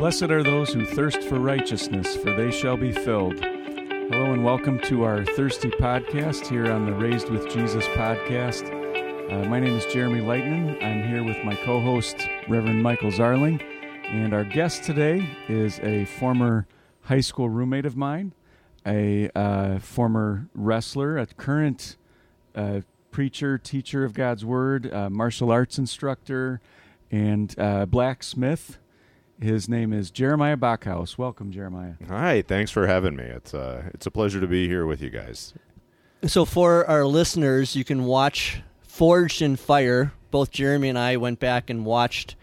Blessed are those who thirst for righteousness, for they shall be filled. Hello and welcome to our Thirsty podcast here on the Raised with Jesus podcast. Uh, my name is Jeremy Laitinen. I'm here with my co host, Reverend Michael Zarling. And our guest today is a former high school roommate of mine, a uh, former wrestler, a current uh, preacher, teacher of God's Word, martial arts instructor, and uh, blacksmith. His name is Jeremiah Backhaus. Welcome, Jeremiah. Hi, thanks for having me. It's uh, it's a pleasure to be here with you guys. So, for our listeners, you can watch Forged in Fire. Both Jeremy and I went back and watched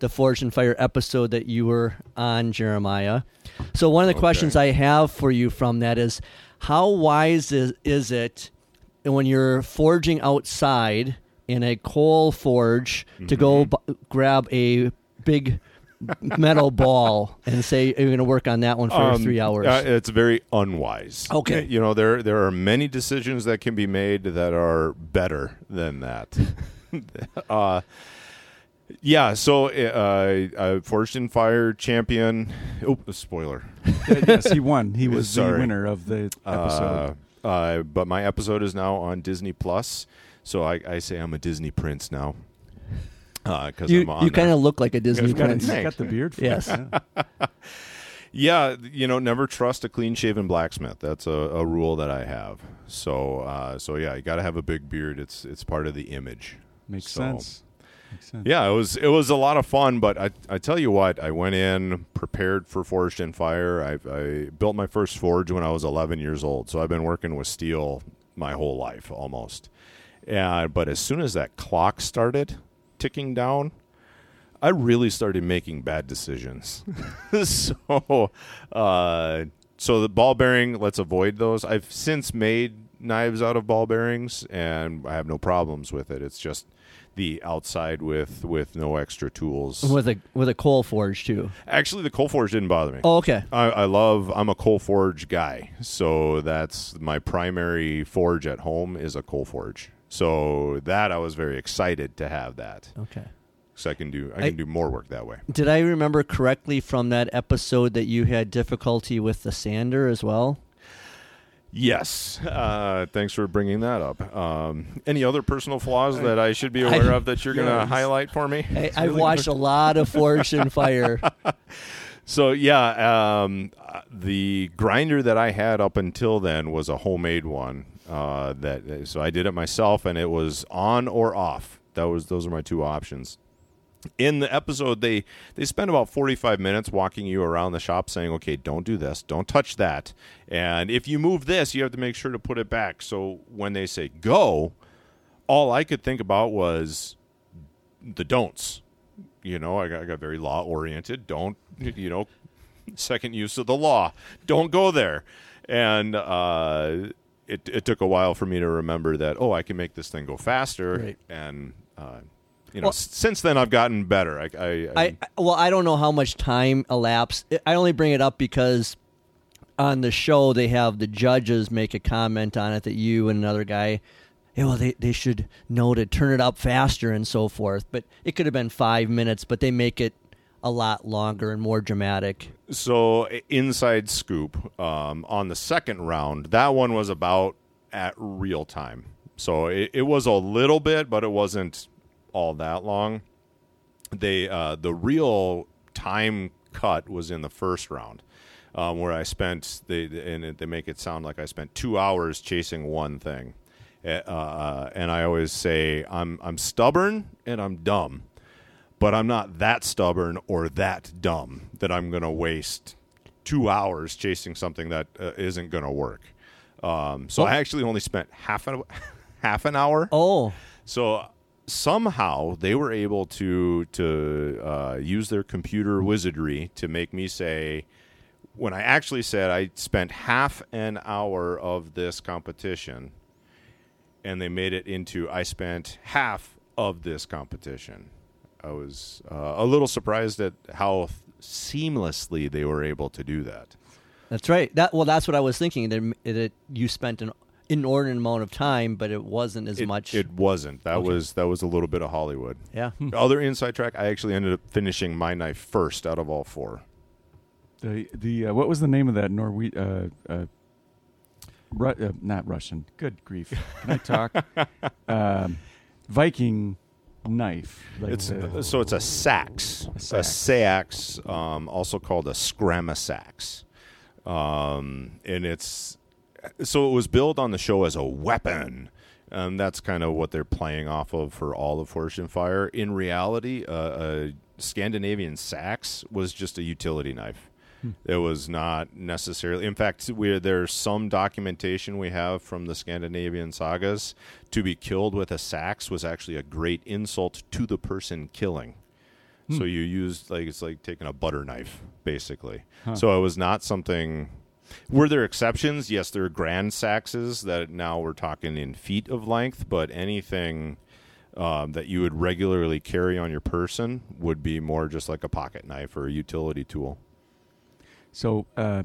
the Forged in Fire episode that you were on, Jeremiah. So, one of the Okay. questions questions I have for you from that is how wise is, is it when you're forging outside in a coal forge to go Mm-hmm. b- grab a big metal ball and say you're going to work on that one for Um, three hours? uh, it's very unwise. Okay. you know there there are many decisions that can be made that are better than that. uh, yeah, so uh, uh, Forged Fire champion. Oh, spoiler. yes, he won. He was the winner of the episode. Uh, uh, but my episode is now on Disney Plus, so I, I say I'm a Disney prince now. Because you you kind of look like a Disney he's got, prince. got the beard for Yes. yeah. Yeah, you know, never trust a clean shaven blacksmith. That's a, a rule that I have. So, uh, so yeah, you got to have a big beard. It's it's part of the image. Makes So, sense. Makes sense. Yeah, it was it was a lot of fun. But I I tell you what, I went in prepared for Forged in Fire. I I built my first forge when I was 11 years old. So I've been working with steel my whole life almost. Yeah, but as soon as that clock started ticking down, I really started making bad decisions. so, uh, so the ball bearing, let's avoid those. I've since made knives out of ball bearings, and I have no problems with it. It's just the outside with with no extra tools. with a with a coal forge too. Actually, the coal forge didn't bother me. Oh, okay. I, I love. I'm a coal forge guy, so that's my primary forge at home is a coal forge. So that I was very excited to have that, Okay. so I can do I I- can do more work that way. Did I remember correctly from that episode that you had difficulty with the sander as well? Yes. Uh, thanks for bringing that up. Um, any other personal flaws that I should be aware I- of that you're going to highlight for me? I, I've watched a lot of in Fire. So yeah, um, uh, the grinder that I had up until then was a homemade one. Uh, that so I did it myself, and it was on or off. That was those are my two options. In the episode, they they spend about forty five minutes walking you around the shop, saying, "Okay, don't do this, don't touch that, and if you move this, you have to make sure to put it back." So when they say go, all I could think about was the don'ts. You know, I got, I got very law oriented. Don't, you know, second use of the law. Don't go there. And uh, it, it took a while for me to remember that, oh, I can make this thing go faster. Right. And, uh, you know, Well- s- since then I've gotten better. I, I, I I- well, I don't know how much time elapsed. I only bring it up because on the show they have the judges make a comment on it that you and another guy, yeah, well, they they should know to turn it up faster and so forth. But it could have been five minutes, but they make it a lot longer and more dramatic. So inside scoop um, on the second round, that one was about at real time. So it, it was a little bit, but it wasn't all that long. They uh, the real time cut was in the first round, um, where I spent they and it- they make it sound like I spent two hours chasing one thing. Uh, and I always say I'm I'm stubborn and I'm dumb but I'm not that stubborn or that dumb that I'm going to waste two hours chasing something that uh, isn't going to work. Um, so I actually only spent half an half an hour. Oh, So somehow they were able to to uh, use their computer wizardry to make me say when I actually said I spent half an hour of this competition, and they made it into I spent half of this competition. I was uh, a little surprised at how seamlessly they were able to do that. that's right. That well, that's what I was thinking. That, that you spent an inordinate amount of time, but it wasn't as It, much. it wasn't. That Okay. was that was a little bit of Hollywood. yeah. Other inside track, I actually ended up finishing my knife first out of all four. The the uh, what was the name of that Norwe uh, uh, Ru- uh, not Russian. Good grief! Can I talk? um, Viking knife. Like It's the- so it's a sax, A a sax. sax, um, also called a scramasax, um, and it's so it was billed on the show as a weapon. And that's kind of what they're playing off of for all of in Fire. In reality, uh, a Scandinavian sax was just a utility knife. It was not necessarily. In fact, we there's some documentation we have from the Scandinavian sagas. To be killed with a sax was actually a great insult to the person killing. So you used like it's like taking a butter knife, basically. So it was not something. Were there exceptions? Yes, there are grand saxes that now we're talking in feet of length, but anything um, that you would regularly carry on your person would be more just like a pocket knife or a utility tool. So, uh,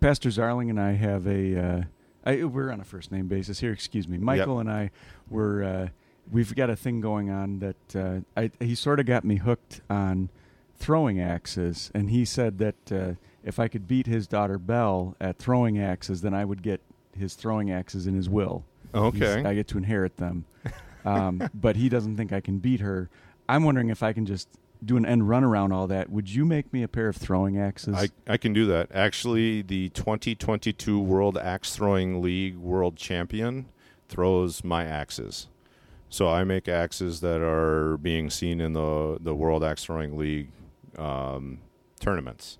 Pastor Zarling and I have a. Uh, I, we're on a first name basis here. Excuse me, Michael and I were. Uh, we've got a thing going on that uh, I, he sort of got me hooked on throwing axes, and he said that uh, if I could beat his daughter Belle at throwing axes, then I would get his throwing axes in his will. Okay. He's- I get to inherit them, um, but he doesn't think I can beat her. I'm wondering if I can just do an end run around all that. Would you make me a pair of throwing axes? I, I can do that. Actually, the 2022 World Axe Throwing League World Champion throws my axes. So I make axes that are being seen in the, the World Axe Throwing League um, tournaments.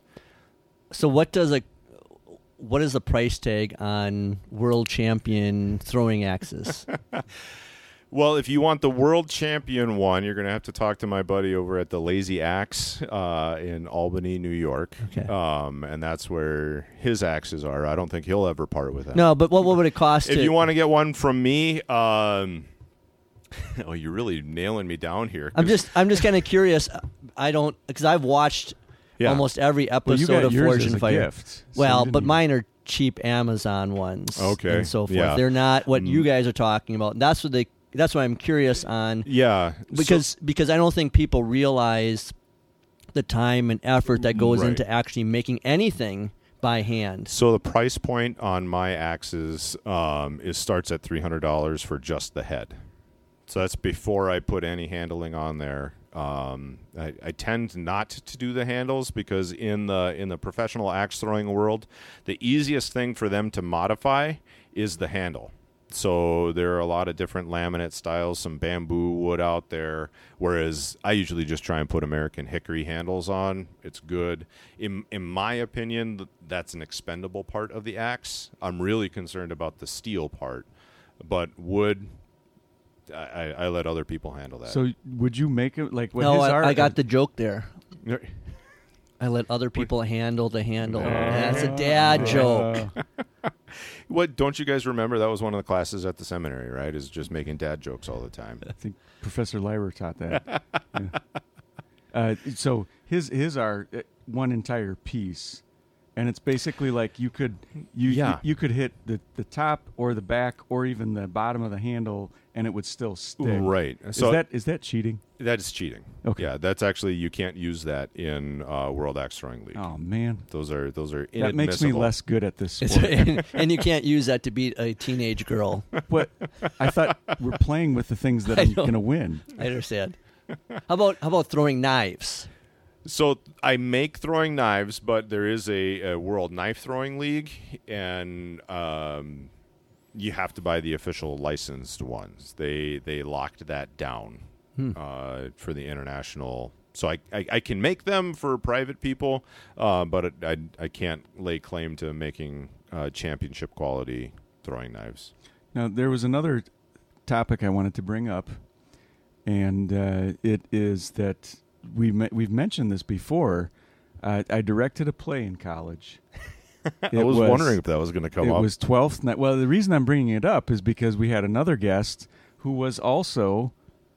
So what does a what is the price tag on world champion throwing axes? Well, if you want the world champion one, you're going to have to talk to my buddy over at the Lazy Axe uh, in Albany, New York. Okay. Um, and that's where his axes are. I don't think he'll ever part with them. no, but what, what would it cost? If to, you want to get one from me, um, oh, you're really nailing me down here. I'm just I'm just kind of curious. I don't because I've watched Yeah. almost every well, episode you of Forged in Fire. gift. so well, but mine are cheap Amazon ones. Okay, and so forth. yeah. They're not what Mm. you guys are talking about. That's what they. That's why I'm curious on yeah, so- because because I don't think people realize the time and effort that goes Right. into actually making anything by hand. So the price point on my axes um, is starts at three hundred dollars for just the head. So that's before I put any handling on there. Um, I, I tend not to do the handles because in the in the professional axe throwing world, the easiest thing for them to modify is the handle. So there are a lot of different laminate styles, some bamboo wood out there. Whereas I usually just try and put American hickory handles on. It's good. In in my opinion, that's an expendable part of the axe. I'm really concerned about the steel part, but wood. I, I, I let other people handle that. So would you make it like what no, his I, art? I got the joke there. I let other people handle the handle. That's a dad joke. What don't you guys remember? That was one of the classes at the seminary, right? Is just making dad jokes all the time. I think Professor Lyra taught that. Yeah. uh, so his his are uh, one entire piece, and it's basically like you could you Yeah. you, could hit the the top or the back or even the bottom of the handle, and it would still stick. Right. Is So that is that cheating? that is cheating. Okay. Yeah, that's actually you can't use that in uh, World Axe Throwing League. Oh man, Those are those are that makes me less good at this sport. and, and you can't use that to beat a teenage girl. but I thought we're playing with the things that I I'm going to win. I understand. How about how about throwing knives? So I make throwing knives, but there is a, a World Knife Throwing League, and um, you have to buy the official licensed ones. They they locked that down uh, for the international. So I, I, I can make them for private people, uh, but it, I I can't lay claim to making uh, championship quality throwing knives. Now, there was another topic I wanted to bring up, and uh, it is that we we've mentioned this before. Uh, I directed a play in college. I It was, wondering if that was going to come it up. was twelfth night. Well, the reason I'm bringing it up is because we had another guest who was also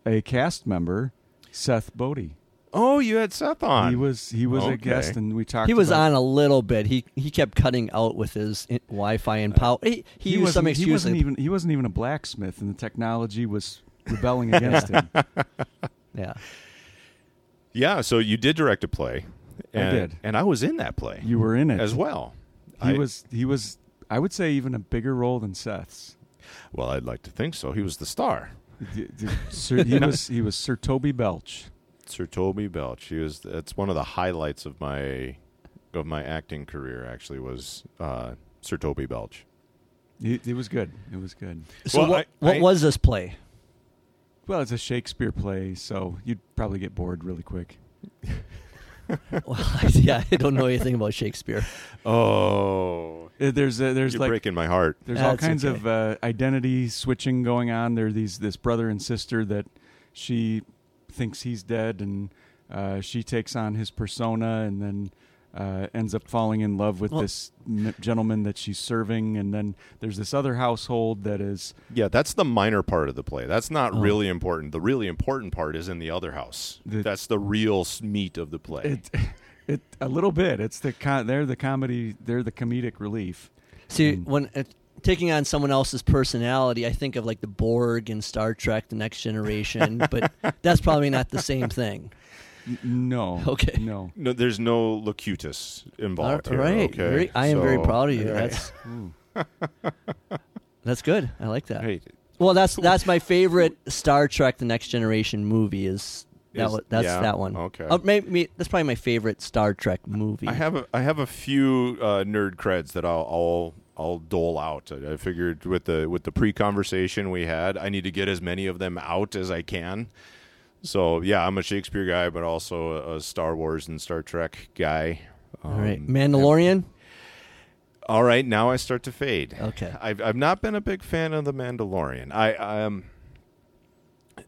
a cast member, Seth Bodie. oh, you had Seth on. He was he was Okay. a guest, and we talked. He was about- on a little bit. He he kept cutting out with his Wi-Fi and power. He, he, used some wasn't, excuse. he wasn't like- even he wasn't even a blacksmith, and the technology was rebelling against him. yeah. Yeah, so you did direct a play. I did. and I was in that play You were in it as well. He I- was. He was. I would say even a bigger role than Seth's. well. I'd like to think so. He was the star, D- d- Sir, he was. He was Sir Toby Belch. Sir Toby Belch. He was. That's one of the highlights of my of my acting career. Actually, was uh, Sir Toby Belch. It, it was good. It was good. So Well, what, I- what I- was this play? Well, it's a Shakespeare play, so you'd probably get bored really quick. well, yeah, I don't know anything about Shakespeare. Oh, There's uh, there's you're like breaking my heart. there's all kinds okay. of uh, identity switching going on. There are these this brother and sister that she thinks he's dead, and uh, she takes on his persona, and then uh, ends up falling in love with Well- this m- gentleman that she's serving. And then there's this other household that is Yeah, that's the minor part of the play. That's not Oh. really important. The really important part is in the other house. The- that's the real meat of the play. it. It a little bit. It's the con- they're the comedy. They're the comedic relief. See, Mm. when uh, taking on someone else's personality, I think of like the Borg in Star Trek: The Next Generation, but that's probably not the same thing. N- no. Okay. No. no, there's no locutus involved All here. right, okay? very- I am very proud of you. all right. That's that's good. I like that. Hey, Well, that's that's my favorite Star Trek: The Next Generation movie. Is that Is- wa- that's yeah, that one? okay. Uh, maybe that's probably my favorite Star Trek movie. I have a I have a few uh, nerd creds that I'll, I'll I'll dole out. I I figured with the with the pre conversation we had, I need to get as many of them out as I can. So yeah, I'm a Shakespeare guy, but also a, a Star Wars and Star Trek guy. All right, Um, Mandalorian. All right, now I start to fade. Okay. I've I've not been a big fan of the Mandalorian. I I am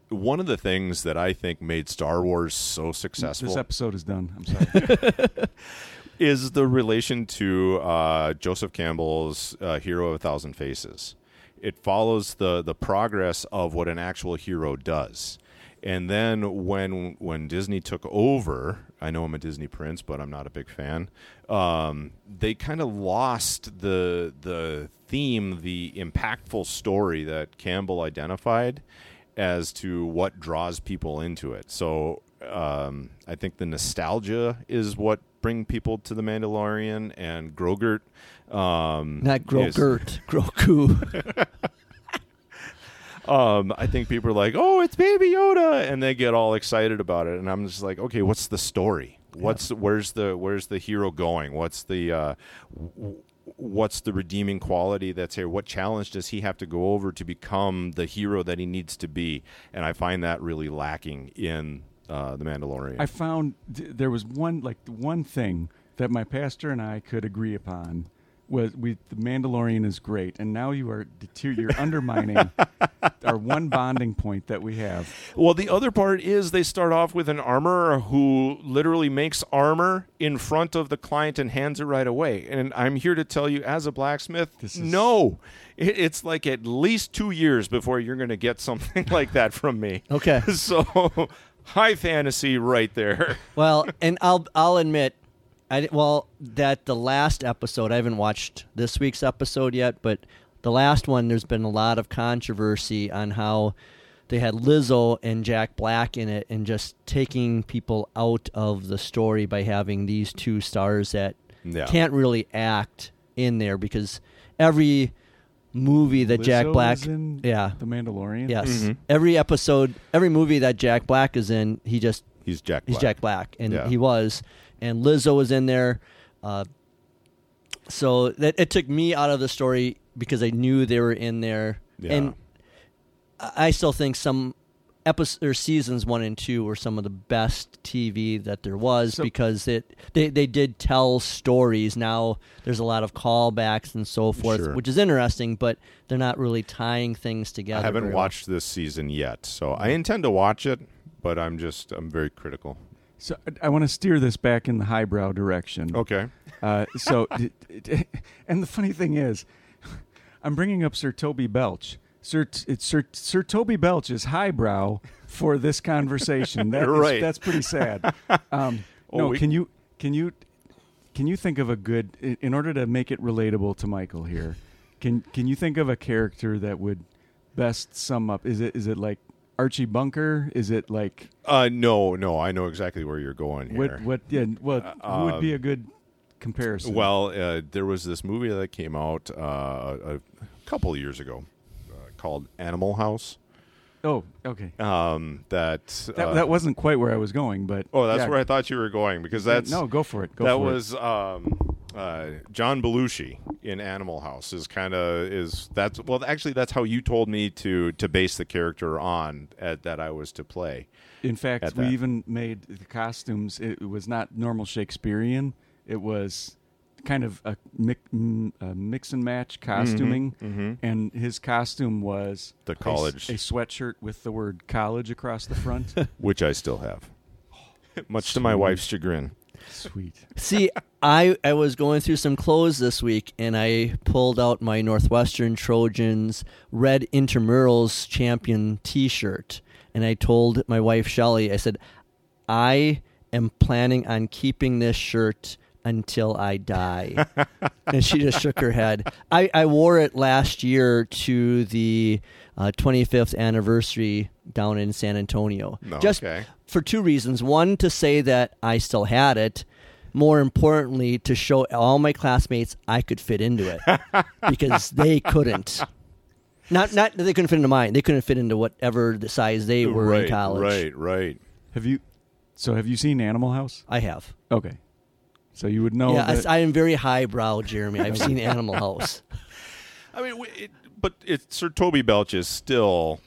one of the things that I think made Star Wars so successful This episode is done. I'm sorry. is the relation to uh, Joseph Campbell's uh, Hero of a Thousand Faces. It follows the the progress of what an actual hero does. And then when when Disney took over, I know I'm a Disney prince, but I'm not a big fan. Um, they kind of lost the the theme, the impactful story that Campbell identified as to what draws people into it. So um, I think the nostalgia is what bring people to the Mandalorian and Grogurt. Um, Not Grogurt, Grogu. um, I think people are like, "Oh, it's Baby Yoda," and they get all excited about it, and I'm just like, "Okay, what's the story? What's where's the where's the hero going? What's the uh, w- what's the redeeming quality that's here? What challenge does he have to go over to become the hero that he needs to be?" And I find that really lacking in uh, the Mandalorian. I found th- there was one like one thing that my pastor and I could agree upon was we the Mandalorian is great, and now you are deter- you're undermining our one bonding point that we have. Well, the other part is they start off with an armorer who literally makes armor in front of the client and hands it right away. And I'm here to tell you, as a blacksmith, This is- no, it, it's like at least two years before you're going to get something like that from me. Okay. So, high fantasy right there. Well, and I'll I'll admit, I well that the last episode I haven't watched this week's episode yet, but the last one there's been a lot of controversy on how they had Lizzo and Jack Black in it, and just taking people out of the story by having these two stars that Yeah. can't really act in there because every movie that Jack Black, is in yeah, the Mandalorian. yes, Mhm. every episode, every movie that Jack Black is in, he just He's Jack. He's Black. Jack Black, and Yeah. he was, and Lizzo was in there. Uh, so that it took me out of the story because I knew they were in there, Yeah. and I still think some episodes or seasons one and two were some of the best TV that there was So- because it they they did tell stories. Now there's a lot of callbacks and so forth, Sure. which is interesting, but they're not really tying things together. I haven't very well. watched this season yet, so I intend to watch it, but I'm just I'm very critical. So I, I want to steer this back in the highbrow direction. Okay. Uh, so, d- d- and the funny thing is, I'm bringing up Sir Toby Belch. Sir, it's Sir, Sir Toby Belch is highbrow for this conversation. That You're is- right. that's pretty sad. Um, Oh, no, we- can you can you can you think of a good in- in order to make it relatable to Michael here? Can can you think of a character that would best sum up? Is it is it like Archie Bunker? Is it like Uh, no, no, I know exactly where you're going here. what? What? Yeah. What who would be a good comparison? Well, uh, there was this movie that came out uh, a couple years ago uh, called Animal House. oh, okay. Um, that That, uh, that wasn't quite where I was going, but oh, that's yeah. where I thought you were going because that's no. Go for it. Go that for was um, uh, John Belushi in Animal House is kind of is that's well actually that's how you told me to to base the character on at, that I was to play. In fact, we even made the costumes. It, was not normal Shakespearean. It was kind of a, mm, a mix and match costuming, and his costume was The college. a, sweatshirt with the word college across the front. which I still have, much to my wife's chagrin. Sweet. See, I I was going through some clothes this week, and I pulled out my Northwestern Trojans red intramurals champion T-shirt, and I told my wife Shelly, I said, I am planning on keeping this shirt until I die. and she just shook her head. I, I wore it last year to the uh, 25th anniversary down in San Antonio. No, just okay. for two reasons. One, to say that I still had it. More importantly, to show all my classmates I could fit into it because they couldn't. Not not that they couldn't fit into mine. They couldn't fit into whatever the size they were right, in college. right, right. Have you? So have you seen Animal House? I have. Okay. So you would know. yeah, I- that, I, am very highbrow, Jeremy. I've seen Animal House. I mean, it, but it, Sir Toby Belch is still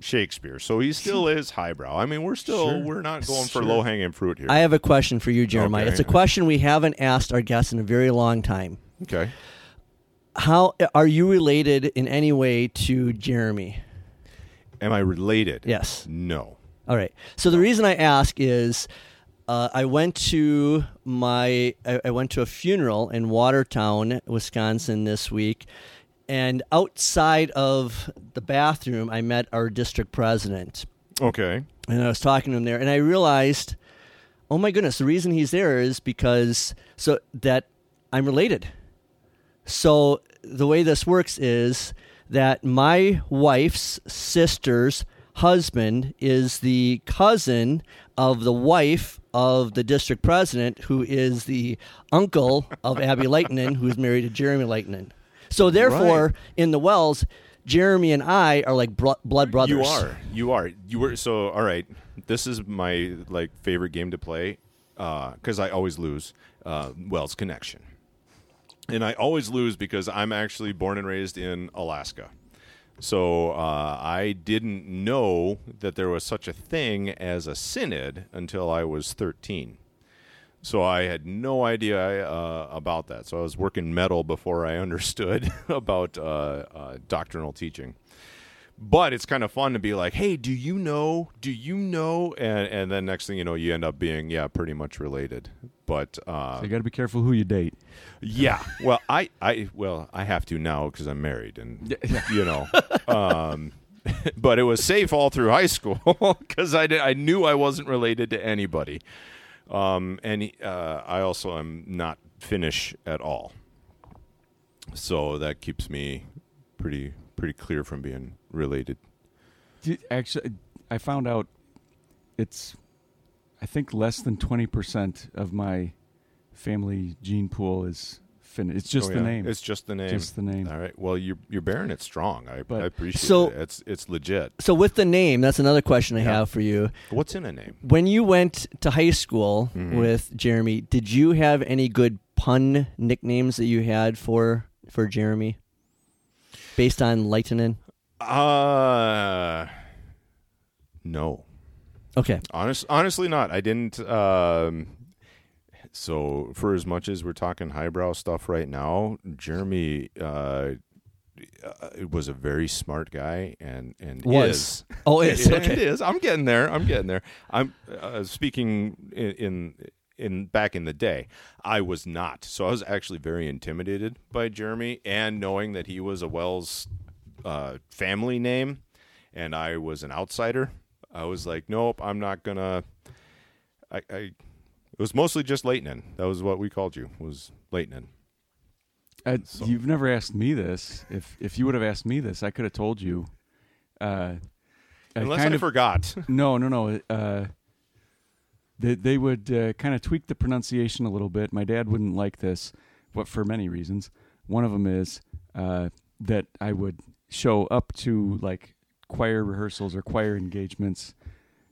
Shakespeare, so he still is highbrow. I mean, we're still Sure. we're not going for Sure. low hanging fruit here. I have a question for you, Jeremiah. Okay. It's a question we haven't asked our guests in a very long time. okay. How are you related in any way to Jeremy? Am I related? Yes. No. All right. So the reason I ask is, uh, I went to my I, I went to a funeral in Watertown, Wisconsin this week, and outside of the bathroom, I met our district president, Okay. and I was talking to him there, and I realized, oh my goodness, the reason he's there is because so that I'm related. So the way this works is that my wife's sister's husband is the cousin of the wife of the district president, who is the uncle of Abby Laitinen, who's married to Jeremy Laitinen. So therefore, Right. in the WELS, Jeremy and I are like bro- blood brothers. You are. You are. You were. So, all right. This is my like favorite game to play because I always lose. Uh, WELS Connection, and I always lose because I'm actually born and raised in Alaska. So uh, I didn't know that there was such a thing as a synod until I was 13. So I had no idea uh, about that. So I was working metal before I understood about uh, uh, doctrinal teaching. But it's kind of fun to be like, "Hey, do you know? Do you know?" And and then next thing you know, you end up being yeah, pretty much related. But uh, so you got to be careful who you date. yeah, well, I I well I have to now because I'm married and you know. Um, but it was safe all through high school because I did, I knew I wasn't related to anybody. Um, and uh, I also am not Finnish at all, so that keeps me pretty pretty clear from being related. Actually, I found out it's, I think less than twenty percent of my family gene pool is Finnish. It's just Oh, the name. It's just the name. Just the name. All right. Well, you're you're bearing it strong. I, But- I appreciate So- it. It's it's legit. So with the name, that's another question I Yeah. have for you. What's in a name? When you went to high school Mhm. with Jeremy, did you have any good pun nicknames that you had for for Jeremy, based on Lightning? Uh no. Okay, Honest, honestly, not. I didn't. Um, so, for as much as we're talking highbrow stuff right now, Jeremy uh, was a very smart guy, and and Was. is. oh, It- okay. It is. I'm getting there. I'm getting there. I'm uh, speaking in, in in back in the day. I was not. So I was actually very intimidated by Jeremy, and knowing that he was a WELS uh, family name, and I was an outsider. I was like, nope, I'm not gonna. I, I it was mostly just Leighton. That was what we called you. Was Leighton. So- You've never asked me this. If if you would have asked me this, I could have told you. Uh, Unless kind I of forgot. no, no, no. Uh, they they would uh, kind of tweak the pronunciation a little bit. My dad wouldn't like this, but for many reasons. One of them is uh, that I would show up to like choir rehearsals or choir engagements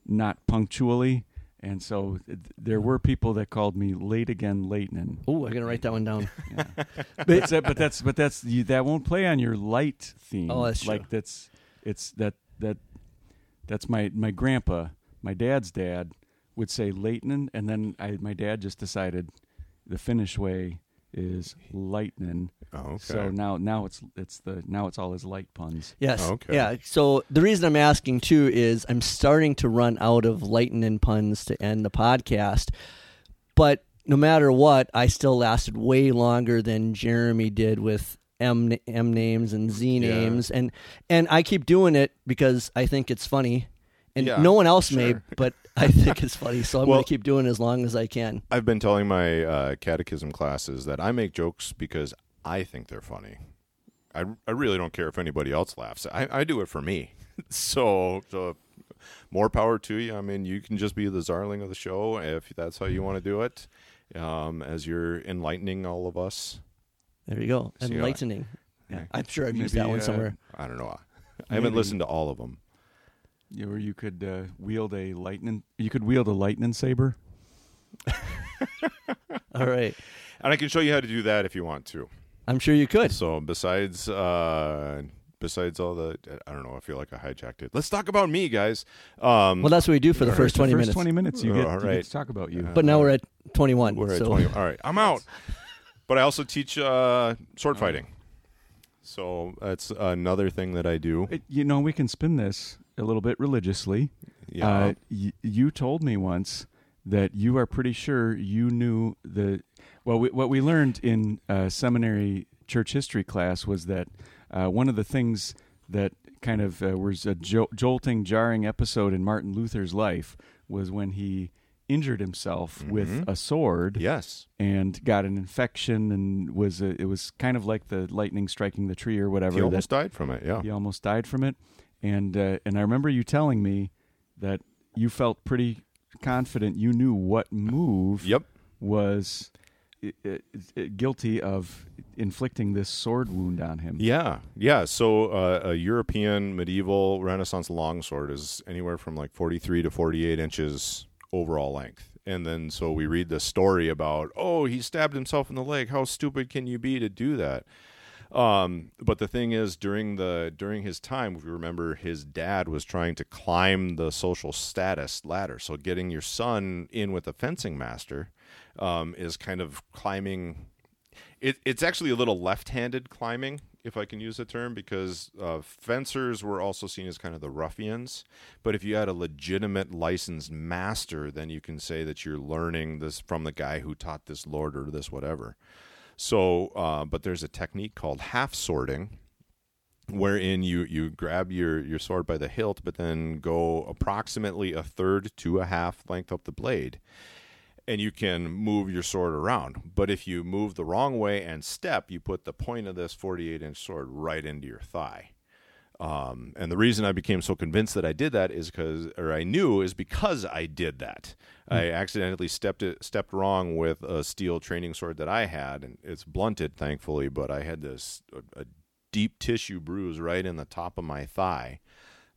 not punctually, and so th- there were people that called me late again, Leighton. Oh, I'm gonna write that one down. Yeah. but, that, but that's but that's you, that won't play on your light theme. Oh, that's true. like that's it's that that that's my my grandpa, my dad's dad would say Leighton, and then I my dad just decided the Finnish way is lightning. Oh, okay. So now now it's it's the now it's all his light puns. Yes. Okay. Yeah. So the reason I'm asking too is I'm starting to run out of lightning puns to end the podcast, but no matter what, I still lasted way longer than Jeremy did with M M names and Z Yeah. names, and and I keep doing it because I think it's funny, and Yeah, no one else may, but I think it's funny, so I'm Well- gonna keep doing it as long as I can. I've been telling my uh, catechism classes that I make jokes because I think they're funny. I, I really don't care if anybody else laughs. I, I do it for me. so so more power to you. I mean, you can just be the zarling of the show if that's how you want to do it. Um, as you're enlightening all of us. There you go, See, I- enlightening. Yeah. I'm sure I've used that one uh, somewhere. I don't know. I haven't Maybe. listened to all of them. Yeah, Or you could uh, wield a lightning. You could wield a lightning saber. All right, And I can show you how to do that if you want to. I'm sure you could. So besides uh besides all the I don't know, I feel like I hijacked it. Let's talk about me, guys. Um Well, that's what we do for the All first The 20 first minutes. twenty minutes, you Oh, get, all you get to talk about you. Uh, But now we're at 21. we're at so 20. All right, I'm out. But I also teach uh sword fighting. So that's another thing that I do. It- you know, we can spin this a little bit religiously. Yeah. Uh, y- you told me once that you are pretty sure you knew the. Well, we, what we learned in uh, seminary church history class was that uh, one of the things that kind of uh, was a jo- jolting, jarring episode in Martin Luther's life was when he injured himself with Mhm. a sword yes. and got an infection and was a, it was kind of like the lightning striking the tree or whatever He almost died from it. Yeah. he almost died from it, and uh, and I remember you telling me that you felt pretty confident you knew what move Yep. was guilty of inflicting this sword wound on him. Yeah, yeah. So uh, a European medieval Renaissance longsword is anywhere from like 43 to 48 inches overall length. And then so we read the story about, oh, he stabbed himself in the leg. How stupid can you be to do that? Um, but the thing is, during the during his time, if you remember, his dad was trying to climb the social status ladder. So getting your son in with a fencing master um, is kind of climbing it, it's actually a little left-handed climbing, if I can use the term, because uh, fencers were also seen as kind of the ruffians. But if you had a legitimate licensed master, then you can say that you're learning this from the guy who taught this lord or this whatever. So, uh, but there's a technique called half swording, wherein you you grab your your sword by the hilt, but then go approximately a third to a half length up the blade and you can move your sword around. But if you move the wrong way and step, you put the point of this 48 inch sword right into your thigh. Um, and the reason I became so convinced that I did that is because, or I knew, is because I did that. I accidentally stepped it, stepped wrong with a steel training sword that I had, and it's blunted, thankfully. But I had this a, a deep tissue bruise right in the top of my thigh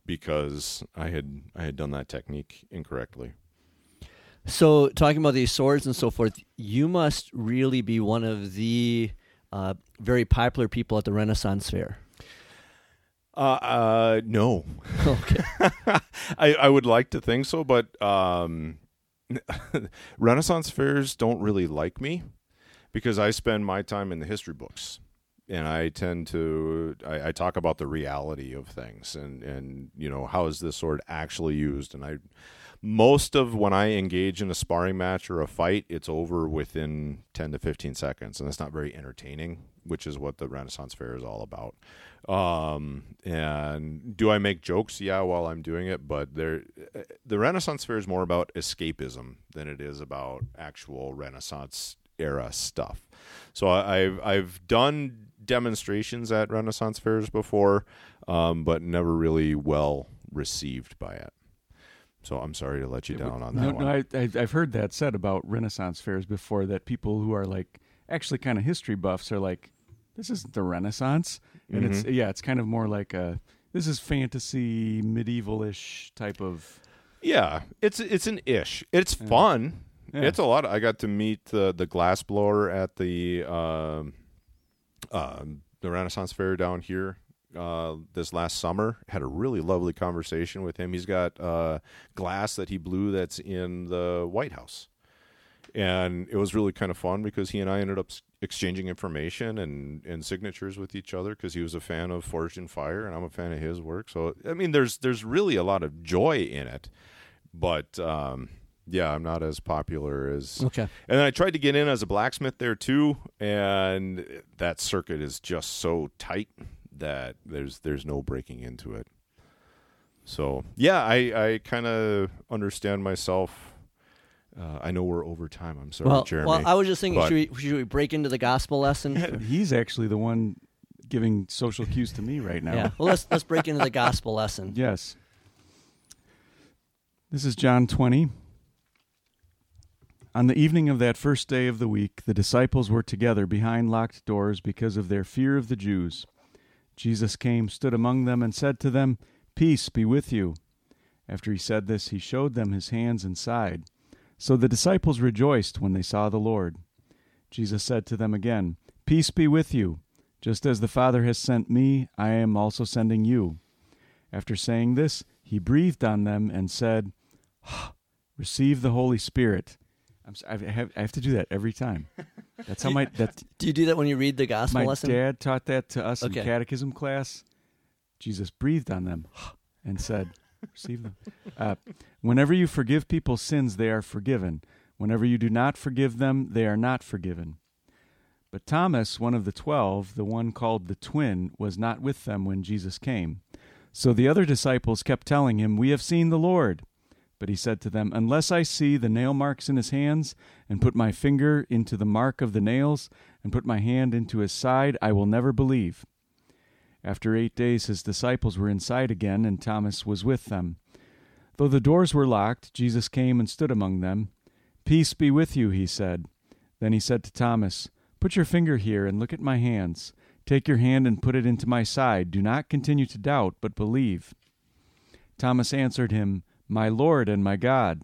because I had I had done that technique incorrectly. So, talking about these swords and so forth, you must really be one of the uh, very popular people at the Renaissance Fair. Uh, uh, no. Okay. I, I would like to think so, but um, Renaissance fairs don't really like me because I spend my time in the history books. And I tend to I, I talk about the reality of things and, and you know how is this sword actually used and I most of when I engage in a sparring match or a fight it's over within 10 to 15 seconds and that's not very entertaining which is what the Renaissance Fair is all about um, and do I make jokes? Yeah, while I'm doing it, but the Renaissance Fair is more about escapism than it is about actual Renaissance era stuff. So I've I've done demonstrations at Renaissance fairs before, um, but never really well received by it. So I'm sorry to let you down on that no, one. no, I, I've heard that said about Renaissance fairs before. That people who are like actually kind of history buffs are like, this isn't the Renaissance, and it's Mm-hmm. yeah, it's kind of more like a this is fantasy medieval-ish type of. Yeah, it's it's an ish. It's fun. Yeah. It's a lot. I got to meet the the glass blower at the um, um the Renaissance Fair down here uh, this last summer. Had a really lovely conversation with him. He's got uh, glass that he blew that's in the White House, and it was really kind of fun because he and I ended up exchanging information and and signatures with each other because he was a fan of Forged in Fire and I'm a fan of his work. So I mean, there's there's really a lot of joy in it, but um, yeah, I'm not as popular as. Okay. And then I tried to get in as a blacksmith there too, and that circuit is just so tight that there's there's no breaking into it. So yeah, I I kind of understand myself. Uh, I know we're over time. I'm sorry, Well, Jeremy. well, I was just thinking, should we, should we break into the gospel lesson? He's actually the one giving social cues to me right now. yeah. Well, let's let's break into the gospel lesson. Yes. This is John 20. On the evening of that first day of the week, the disciples were together behind locked doors because of their fear of the Jews. Jesus came, stood among them, and said to them, Peace be with you. After he said this, he showed them his hands and side. So the disciples rejoiced when they saw the Lord. Jesus said to them again, Peace be with you. Just as the Father has sent me, I am also sending you. After saying this, he breathed on them and said, "Receive the Holy Spirit." I'm s- I have, I have to do that every time. That's how my that Do you do that when you read the gospel my lesson? dad taught that to us Okay. in catechism class. Jesus breathed on them and said, "Receive them." Uh, whenever you forgive people's sins, they are forgiven. Whenever you do not forgive them, they are not forgiven. But Thomas, one of the twelve, the one called the twin, was not with them when Jesus came. So the other disciples kept telling him, We have seen the Lord. But he said to them, Unless I see the nail marks in his hands, and put my finger into the mark of the nails, and put my hand into his side, I will never believe. After eight days his disciples were inside again, and Thomas was with them. Though the doors were locked, Jesus came and stood among them. Peace be with you, he said. Then he said to Thomas, Put your finger here and look at my hands. Take your hand and put it into my side. Do not continue to doubt, but believe. Thomas answered him, My Lord and my God.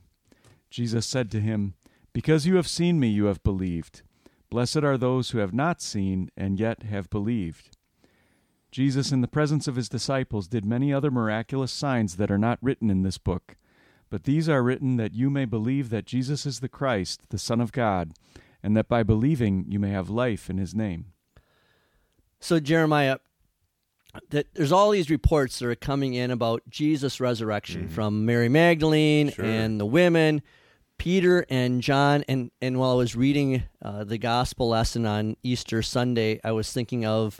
Jesus said to him, Because you have seen me, you have believed. Blessed are those who have not seen and yet have believed. Jesus, in the presence of his disciples, did many other miraculous signs that are not written in this book. But these are written that you may believe that Jesus is the Christ, the Son of God, and that by believing you may have life in his name. So Jeremiah, that there's all these reports that are coming in about Jesus' resurrection from Mary Magdalene Sure. and the women, Peter and John, and and while I was reading uh, the gospel lesson on Easter Sunday, I was thinking of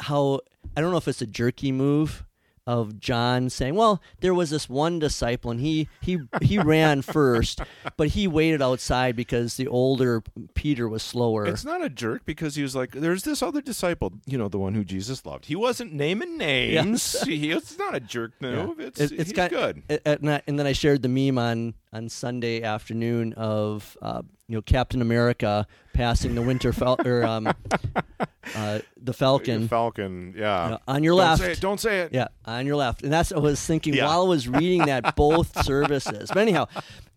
how I don't know if it's a jerky move of John saying, "Well, there was this one disciple, and he he he ran first, but he waited outside because the older Peter was slower." It's not a jerk because he was like, "There's this other disciple, you know, the one who Jesus loved. He wasn't naming names. he, it's not a jerk move. It's It- it's kind- good. it- and, I, and then I shared the meme on on Sunday afternoon of uh, you know Captain America passing the Winter Fal- or um, uh, the Falcon Falcon, yeah. you know, on your Don't left. say it. Don't say it. Yeah, on your left, and that's what I was thinking Yeah. while I was reading that both services. But anyhow,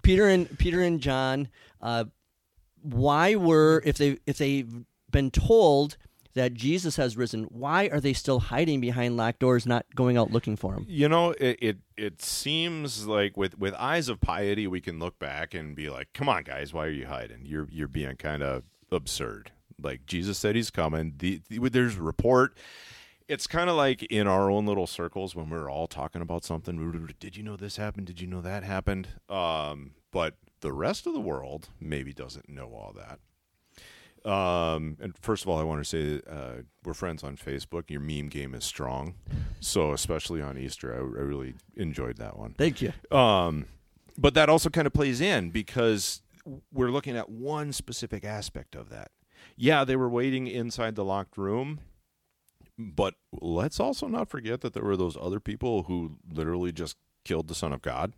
Peter and Peter and John, uh, why were if they if they've been told that Jesus has risen, why are they still hiding behind locked doors, not going out looking for him? You know, it, it it seems like with with eyes of piety, we can look back and be like, "Come on, guys, why are you hiding? You're you're being kind of absurd." Like Jesus said, he's coming. The, the- there's a report. It's kind of like in our own little circles when we're all talking about something. Did you know this happened? Did you know that happened? Um, but the rest of the world maybe doesn't know all that. Um, and first of all, I want to say uh, we're friends on Facebook. Your meme game is strong, so especially on Easter, I, I really enjoyed that one. Thank you. Um, but that also kind of plays in because we're looking at one specific aspect of that. Yeah, they were waiting inside the locked room, but let's also not forget that there were those other people who literally just killed the Son of God,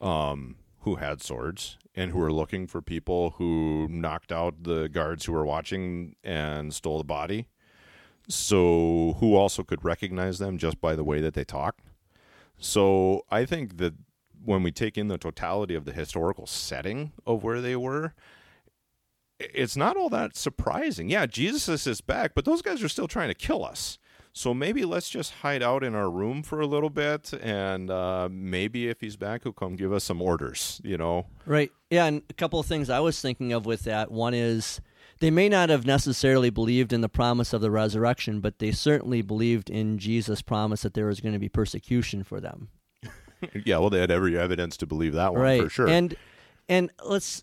um, who had swords and who were looking for people who knocked out the guards who were watching and stole the body. So, who also could recognize them just by the way that they talked. So, I think that when we take in the totality of the historical setting of where they were, it's not all that surprising. Yeah, Jesus is back, but those guys are still trying to kill us. So maybe let's just hide out in our room for a little bit, and uh, maybe if he's back, he'll come give us some orders. You know, Right. Yeah, and a couple of things I was thinking of with that. One is they may not have necessarily believed in the promise of the resurrection, but they certainly believed in Jesus' promise that there was going to be persecution for them. yeah. Well, they had every evidence to believe that one right. for sure. And and let's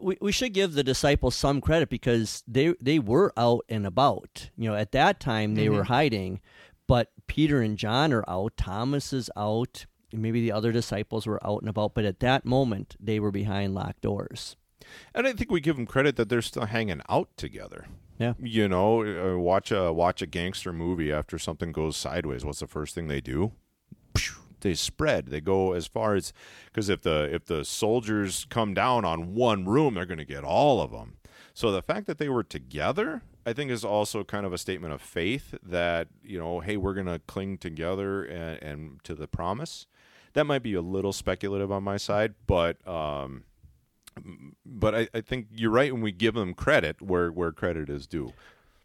we, we should give the disciples some credit because they they were out and about. You know, at that time they Mm-hmm. were hiding, but Peter and John are out, Thomas is out, and maybe the other disciples were out and about, but at that moment they were behind locked doors. And I think we give them credit that they're still hanging out together. Yeah. You know, uh, watch a watch a gangster movie after something goes sideways. What's the first thing they do? Phew, They spread. They go as far as because if the if the soldiers come down on one room, they're going to get all of them. So the fact that they were together, I think, is also kind of a statement of faith that you know, hey, we're going to cling together and, and to the promise. That might be a little speculative on my side, but um, but I, I think you're right when we give them credit where, where credit is due.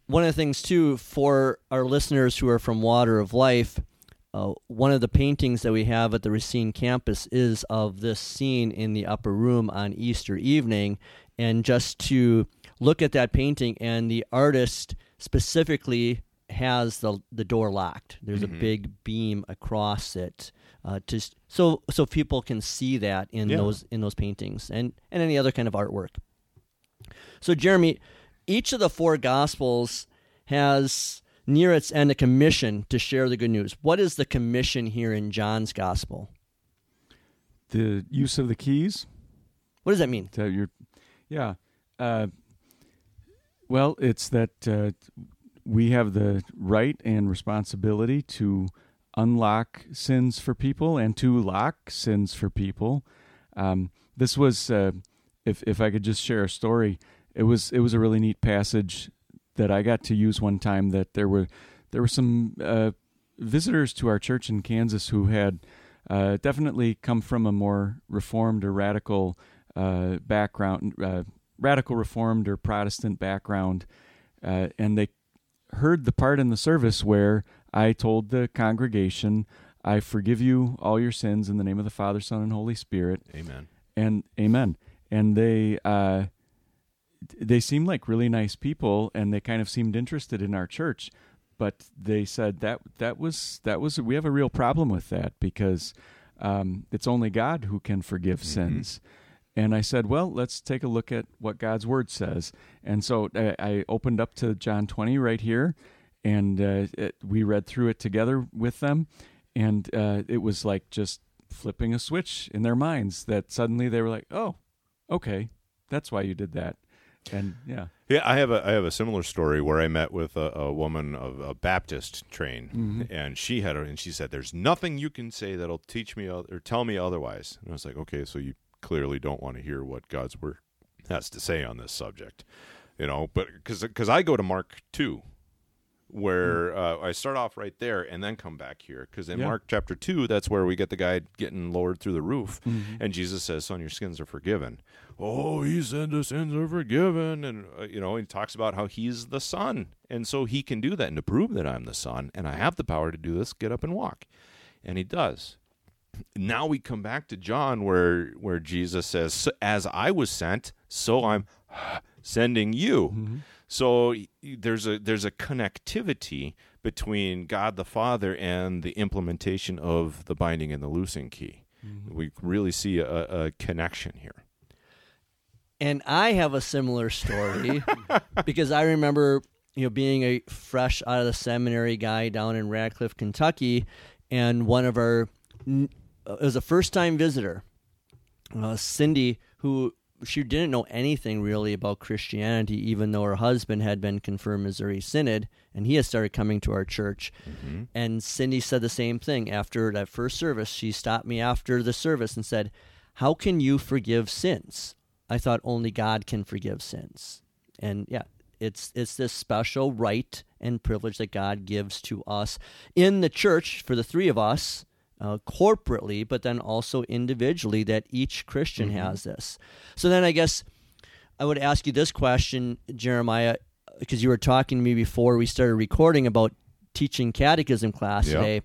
One of the things too for our listeners who are from Water of Life, uh, one of the paintings that we have at the Racine campus is of this scene in the upper room on Easter evening, and just to look at that painting and the artist specifically has the the door locked. There's a big beam across it, uh, to so so people can see that in Yeah. those in those paintings and and any other kind of artwork. So Jeremy, each of the four gospels has near its end a commission to share the good news. What is the commission here in John's gospel? The use of the keys. What does that mean? that you're yeah uh, well it's that uh, we have the right and responsibility to unlock sins for people and to lock sins for people um, this was uh, if if I could just share a story it was it was a really neat passage that I got to use one time that there were there were some uh, visitors to our church in Kansas who had uh, definitely come from a more reformed or radical uh, background, uh, radical reformed or Protestant background, uh, and they heard the part in the service where I told the congregation, "I forgive you all your sins in the name of the Father, Son, and Holy Spirit." Amen. and amen and they uh they seemed like really nice people and they kind of seemed interested in our church but they said that that was that was we have a real problem with that because um, it's only God who can forgive sins. And I said well let's take a look at what God's word says. And so I, I opened up to John 20 right here and uh, it, we read through it together with them and uh, it was like just flipping a switch in their minds that suddenly they were like oh okay that's why you did that and yeah Yeah, I have a I have a similar story where I met with a, a woman of a Baptist train, mm-hmm. and she had a, and she said, "There's nothing you can say that'll teach me or tell me otherwise." And I was like, "Okay, so you clearly don't want to hear what God's word has to say on this subject, you know?" But because I go to Mark two, where uh, I start off right there and then come back here because in Yeah. Mark chapter two, that's where we get the guy getting lowered through the roof, and Jesus says, "Son, your sins are forgiven." Oh, he said the sins are forgiven, and uh, you know, he talks about how he's the Son, and so he can do that, and to prove that I'm the Son and I have the power to do this, get up and walk, and he does. Now we come back to John, where where Jesus says, "As I was sent, so I'm sending you." So there's a there's a connectivity between God the Father and the implementation of the binding and the loosing key. We really see a, a connection here. And I have a similar story because I remember, you know, being a fresh out of the seminary guy down in Radcliff, Kentucky, and one of our uh, it was a first time visitor, uh, Cindy, who she didn't know anything really about Christianity, even though her husband had been confirmed Missouri Synod and he had started coming to our church. Mm-hmm. And Cindy said the same thing after that first service. She stopped me after the service and said, How can you forgive sins? I thought only God can forgive sins. And yeah, it's it's this special right and privilege that God gives to us in the church for the three of us uh, corporately, but then also individually, that each Christian has this. So then I guess I would ask you this question, Jeremiah, because you were talking to me before we started recording about teaching catechism class Yeah. today.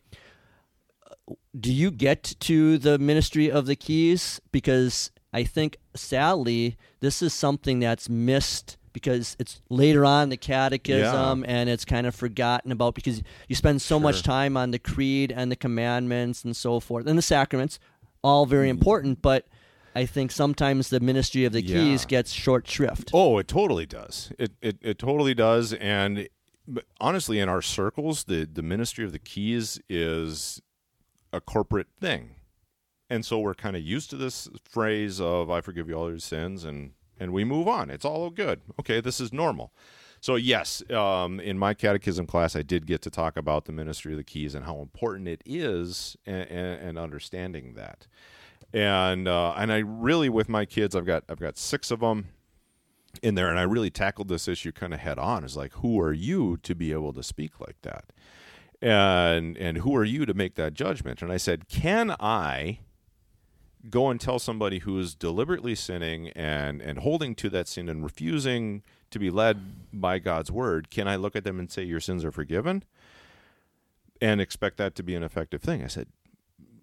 Do you get to the ministry of the keys? Because I think sadly, this is something that's missed because it's later on the catechism and it's kind of forgotten about because you spend so much time on the creed and the commandments and so forth and the sacraments, all very mm-hmm. important, but I think sometimes the ministry of the keys Yeah. gets short shrift. Oh, it totally does. It it, it totally does. And but honestly, in our circles, the the ministry of the keys is a corporate thing, and so we're kind of used to this phrase of "I forgive you all your sins," and and we move on. It's all good. Okay, this is normal. So yes, um, in my catechism class, I did get to talk about the ministry of the keys and how important it is, and, and, and understanding that. And uh, and I really, with my kids, I've got I've got six of them in there and I really tackled this issue kind of head on is like who are you to be able to speak like that and and who are you to make that judgment and I said can I go and tell somebody who is deliberately sinning and and holding to that sin and refusing to be led by God's word can I look at them and say your sins are forgiven and expect that to be an effective thing? I said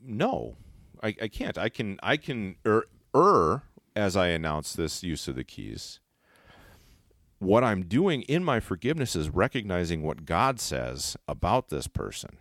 no. I, I can't. I can I can err, err as I announce this use of the keys. What I'm doing in my forgiveness is recognizing what God says about this person.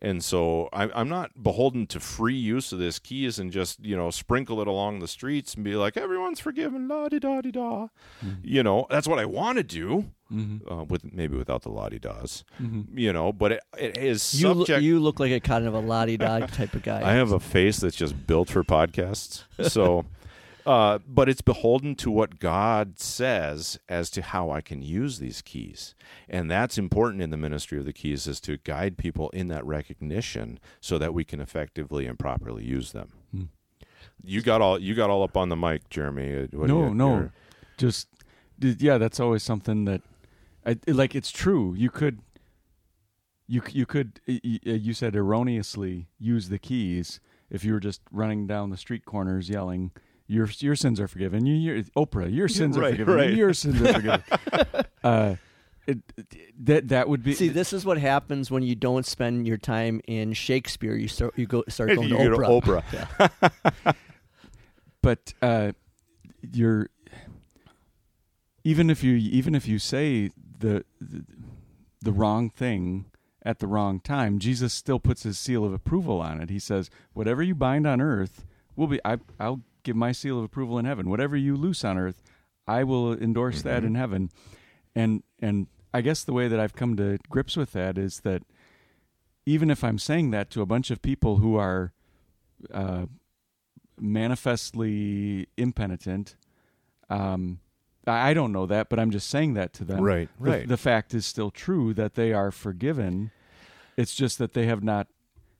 And so I, I'm not beholden to free use of this keys and just, you know, sprinkle it along the streets and be like, everyone's forgiven, la di da di mm-hmm. da. You know, that's what I want to do, mm-hmm. uh, with maybe without the la di das, mm-hmm. you know, but it, it is You, look, you look like a kind of a lottie dog type of guy. I have a face that's just built for podcasts. So, uh, but it's beholden to what God says as to how I can use these keys, and that's important in the ministry of the keys is to guide people in that recognition so that we can effectively and properly use them. You got all you got all up on the mic, Jeremy. Uh, what no, you- no, you're- just yeah. That's always something that, I, like, it's true. You could, you you could, y- you said erroneously use the keys if you were just running down the street corners yelling. Your your sins are forgiven. You, your, Oprah, your sins are forgiven. right. Your sins are forgiven. uh, it, that that would be See, this is what happens when you don't spend your time in Shakespeare. You start you go start going you to go to Oprah. Oprah. but uh, you're even if you even if you say the, the the wrong thing at the wrong time, Jesus still puts his seal of approval on it. He says, "Whatever you bind on earth will be I, I'll give my seal of approval in heaven. Whatever you loose on earth, I will endorse that in heaven." And and I guess the way that I've come to grips with that is that even if I'm saying that to a bunch of people who are uh, manifestly impenitent. Um, I don't know that, but I'm just saying that to them. Right, The- right. The, fact is still true that they are forgiven. It's just that they have not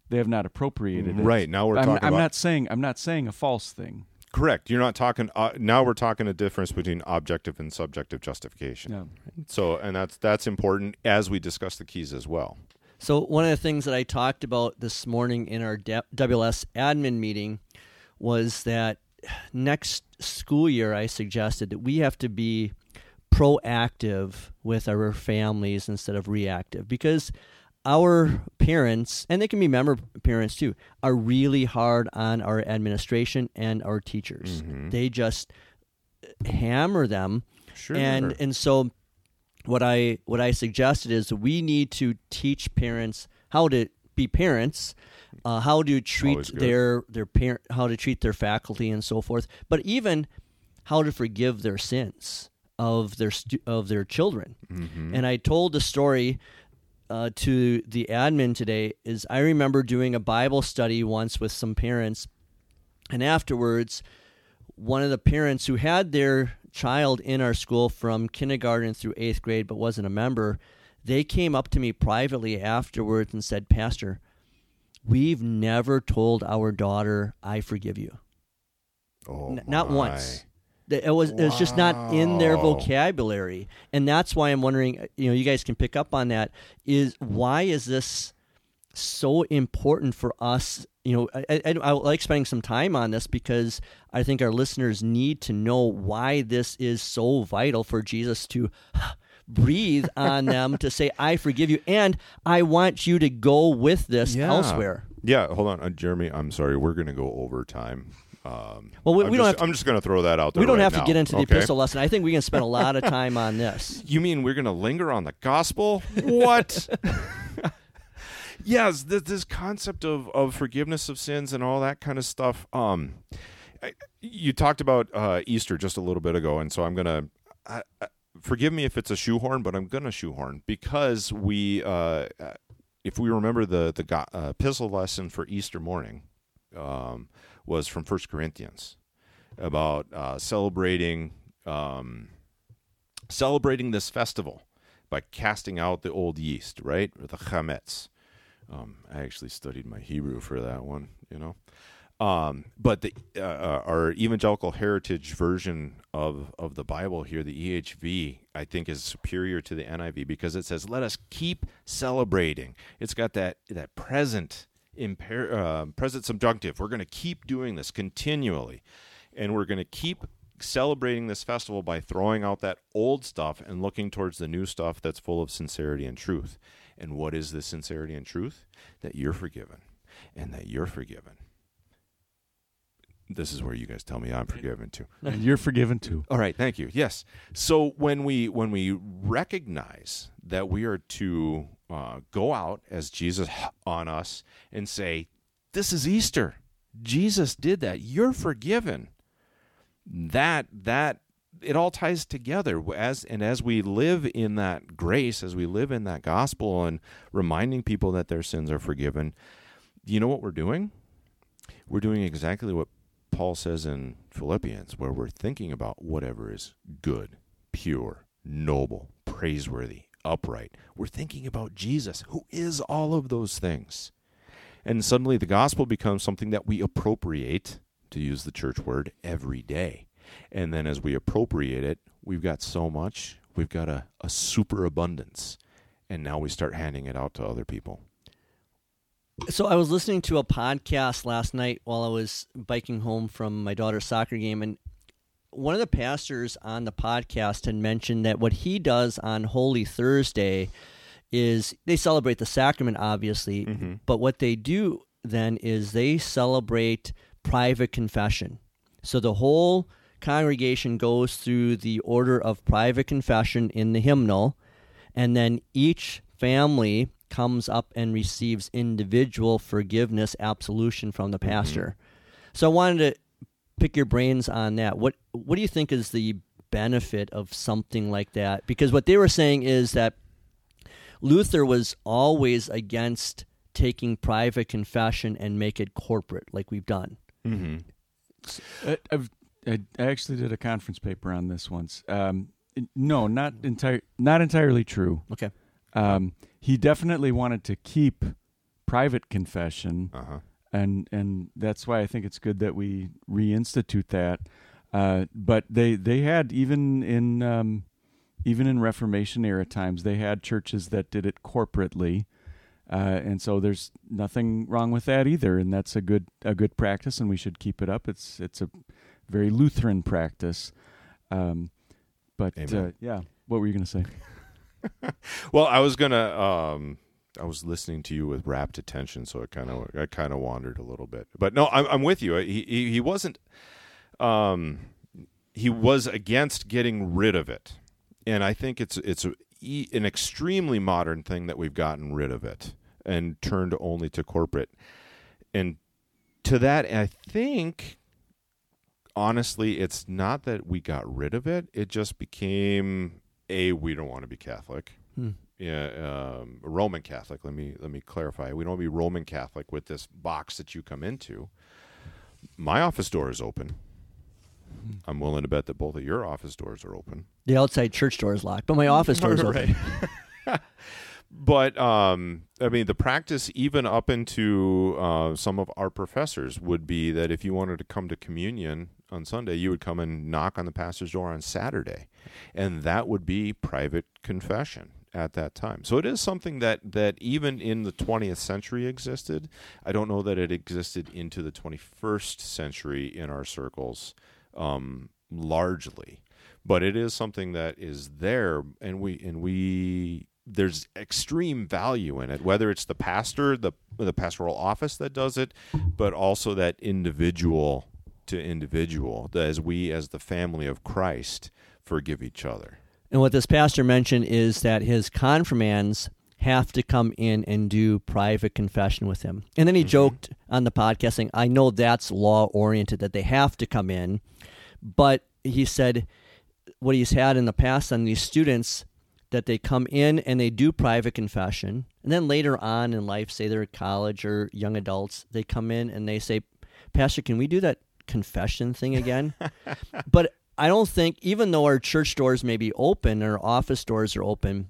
they have not appropriated it. Right, now we're I'm, talking I'm about- not saying I'm not saying a false thing. Correct. You're not talking. Uh, now we're talking a difference between objective and subjective justification. No. So, and that's that's important as we discuss the keys as well. So one of the things that I talked about this morning in our D- WLS admin meeting was that next school year I suggested that we have to be proactive with our families instead of reactive because our parents and they can be member parents too are really hard on our administration and our teachers. They just hammer them Sure. and and so what I what I suggested is we need to teach parents how to be parents, uh, how to treat their their parent, how to treat their faculty and so forth, but even how to forgive their sins of their stu- of their children. And I told the story uh, to the admin today. Is I remember doing a Bible study once with some parents, and afterwards one of the parents who had their child in our school from kindergarten through eighth grade but wasn't a member, they came up to me privately afterwards and said, Pastor, we've never told our daughter, I forgive you. Oh, N- not once. It was it was just not in their vocabulary, and that's why I'm wondering. uh, You know, you guys can pick up on that. Is why is this so important for us? You know, I, I, I like spending some time on this because I think our listeners need to know why this is so vital for Jesus to breathe on them to say, "I forgive you," and I want you to go with this Yeah. elsewhere. Yeah, hold on, uh, Jeremy. I'm sorry, we're going to go over time. Um, Well, we- I'm we don't just, have to- I'm just going to throw that out there. We don't right have to now, get into the okay? epistle lesson. I think we can spend a lot of time on this. You mean we're going to linger on the gospel? What? yes, this, this concept of, of forgiveness of sins and all that kind of stuff. Um, you talked about uh, Easter just a little bit ago, and so I'm going to. I, I- Forgive me if it's a shoehorn, but I'm going to shoehorn because we, uh, uh, if we remember the the uh, epistle lesson for Easter morning, um, was from First Corinthians about uh, celebrating um, celebrating this festival by casting out the old yeast, right, or the chametz. Um, I actually studied my Hebrew for that one, you know. Um, but the uh, uh, our evangelical heritage version of of the Bible here, the EHV, I think is superior to the NIV because it says, "Let us keep celebrating." It's got that that present imper- uh, present subjunctive. We're going to keep doing this continually, and we're going to keep celebrating this festival by throwing out that old stuff and looking towards the new stuff that's full of sincerity and truth. And what is the sincerity and truth? That you're forgiven, and that you're forgiven. This is where you guys tell me I'm forgiven too. And you're forgiven too. All right, thank you. Yes. So when we when we recognize that we are to uh, go out as Jesus on us and say, "This is Easter. Jesus did that. You're forgiven." That that it all ties together as and as we live in that grace, as we live in that gospel, and reminding people that their sins are forgiven. You know what we're doing? We're doing exactly what Paul says in Philippians, where we're thinking about whatever is good, pure, noble, praiseworthy, upright. We're thinking about Jesus, who is all of those things. And suddenly the gospel becomes something that we appropriate, to use the church word, every day. And then as we appropriate it, we've got so much, we've got a, a superabundance. And now we start handing it out to other people. So I was listening to a podcast last night while I was biking home from my daughter's soccer game, and one of the pastors on the podcast had mentioned that what he does on Holy Thursday is they celebrate the sacrament, obviously, mm-hmm. but what they do then is they celebrate private confession. So the whole congregation goes through the order of private confession in the hymnal, and then each family comes up and receives individual forgiveness absolution from the pastor. So I wanted to pick your brains on that. What what do you think is the benefit of something like that? Because what they were saying is that Luther was always against taking private confession and make it corporate like we've done. Mm-hmm. I, I've, I I actually did a conference paper on this once. Um, no, not entire, not entirely true. Okay. Um, he definitely wanted to keep private confession, Uh-huh. and and that's why I think it's good that we reinstitute that. Uh, but they they had even in um, even in Reformation era times they had churches that did it corporately, uh, and so there's nothing wrong with that either, and that's a good a good practice, and we should keep it up. It's it's a very Lutheran practice. Um, but uh, yeah, what were you going to say? Well, I was gonna. Um, I was listening to you with rapt attention, so it kind of I kind of wandered a little bit. But no, I'm, I'm with you. He, he he wasn't. Um, he was against getting rid of it, and I think it's it's a, an extremely modern thing that we've gotten rid of it and turned only to corporate. And to that, I think honestly, it's not that we got rid of it. It just became a we don't want to be Catholic. Hmm. Yeah, um, Roman Catholic. Let me let me clarify. We don't want to be Roman Catholic with this box that you come into. My office door is open. I'm willing to bet that both of your office doors are open. The outside church door is locked, but my office door is open. but um, I mean, the practice, even up into uh, some of our professors, would be that if you wanted to come to communion on Sunday, you would come and knock on the pastor's door on Saturday, and that would be private confession at that time. So it is something that that even in the 20th century existed. I don't know that it existed into the 21st century in our circles um, largely, but it is something that is there, and we and we there's extreme value in it whether it's the pastor the the pastoral office that does it but also that individual to individual as we as the family of Christ forgive each other And what this pastor mentioned is that his confirmands have to come in and do private confession with him. And then he mm-hmm. joked on the podcast saying, I know that's law oriented, that they have to come in. But he said what he's had in the past on these students that they come in and they do private confession. And then later on in life, say they're at college or young adults, they come in and they say, Pastor, can we do that confession thing again? but I don't think, even though our church doors may be open, our office doors are open,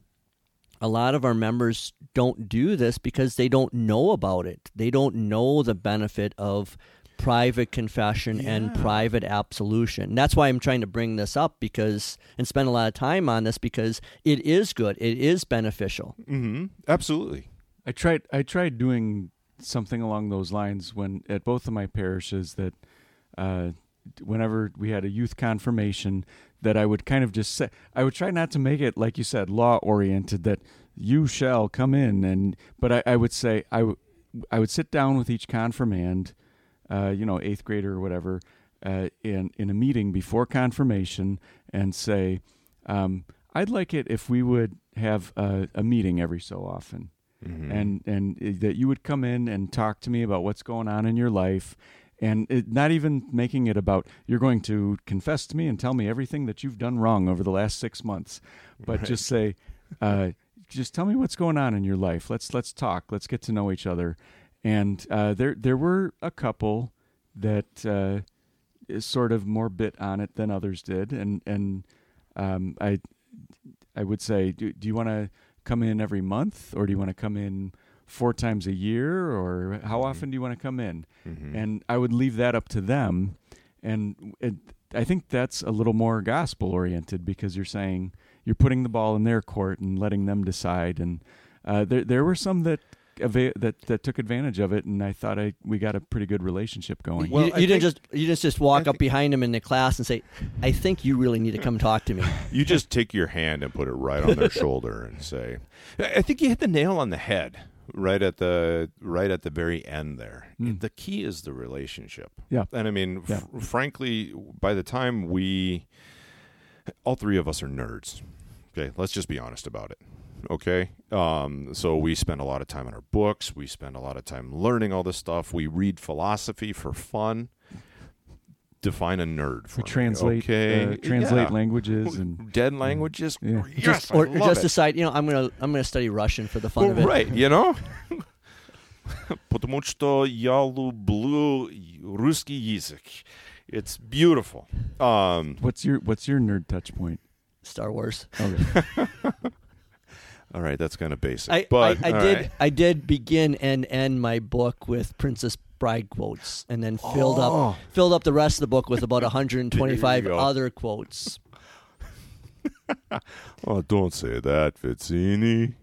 a lot of our members don't do this because they don't know about it. They don't know the benefit of private confession and private absolution. That's why I'm trying to bring this up because and spend a lot of time on this because it is good. It is beneficial. mm-hmm. absolutely I tried I tried doing something along those lines when at both of my parishes that uh, whenever we had a youth confirmation that I would kind of just say I would try not to make it like you said law oriented that you shall come in and but I, I would say I, w- I would sit down with each confirmand uh, you know eighth grader or whatever uh, in in a meeting before confirmation and say um, I'd like it if we would have a, a meeting every so often Mm-hmm. and and that you would come in and talk to me about what's going on in your life and it, not even making it about you're going to confess to me and tell me everything that you've done wrong over the last six months but Right. just say uh, just tell me what's going on in your life. Let's let's talk. Let's get to know each other. And uh, there there were a couple that uh, is sort of more bit on it than others did. And and um, I I would say do, do you want to come in every month or do you want to come in four times a year or how Mhm. often do you want to come in Mhm. and I would leave that up to them and it, I think that's a little more gospel oriented because you're saying you're putting the ball in their court and letting them decide and uh, there there were some that ava- that that took advantage of it and I thought I we got a pretty good relationship going Well, you, you didn't just you just just walk I up think- behind him in the class and say, "I think you really need to come talk to me." You just take your hand and put it right on their shoulder and say, "I I think you hit the nail on the head." Right at the right at the very end there. Mm. The key is the relationship. Yeah. And I mean, Yeah. f- frankly, by the time we, all three of us are nerds. Okay, let's just be honest about it. Okay, um, so we spend a lot of time on our books. We spend a lot of time learning all this stuff. We read philosophy for fun Define a nerd for we me, translate Okay, uh, translate Yeah. languages and dead languages. Yeah. Yes, just I or love just it. decide, you know, I'm gonna I'm gonna study Russian for the fun Well, of it. right, you know. Потому что я люблю русский язык. It's beautiful. Um, what's your what's your nerd touch point Star Wars. okay all right, that's kind of basic. I, but I, I all did right. I did begin and end my book with Princess Bride quotes, and then filled up Oh. filled up the rest of the book with about 125 There you go. other quotes. Oh, don't say that, Vizzini.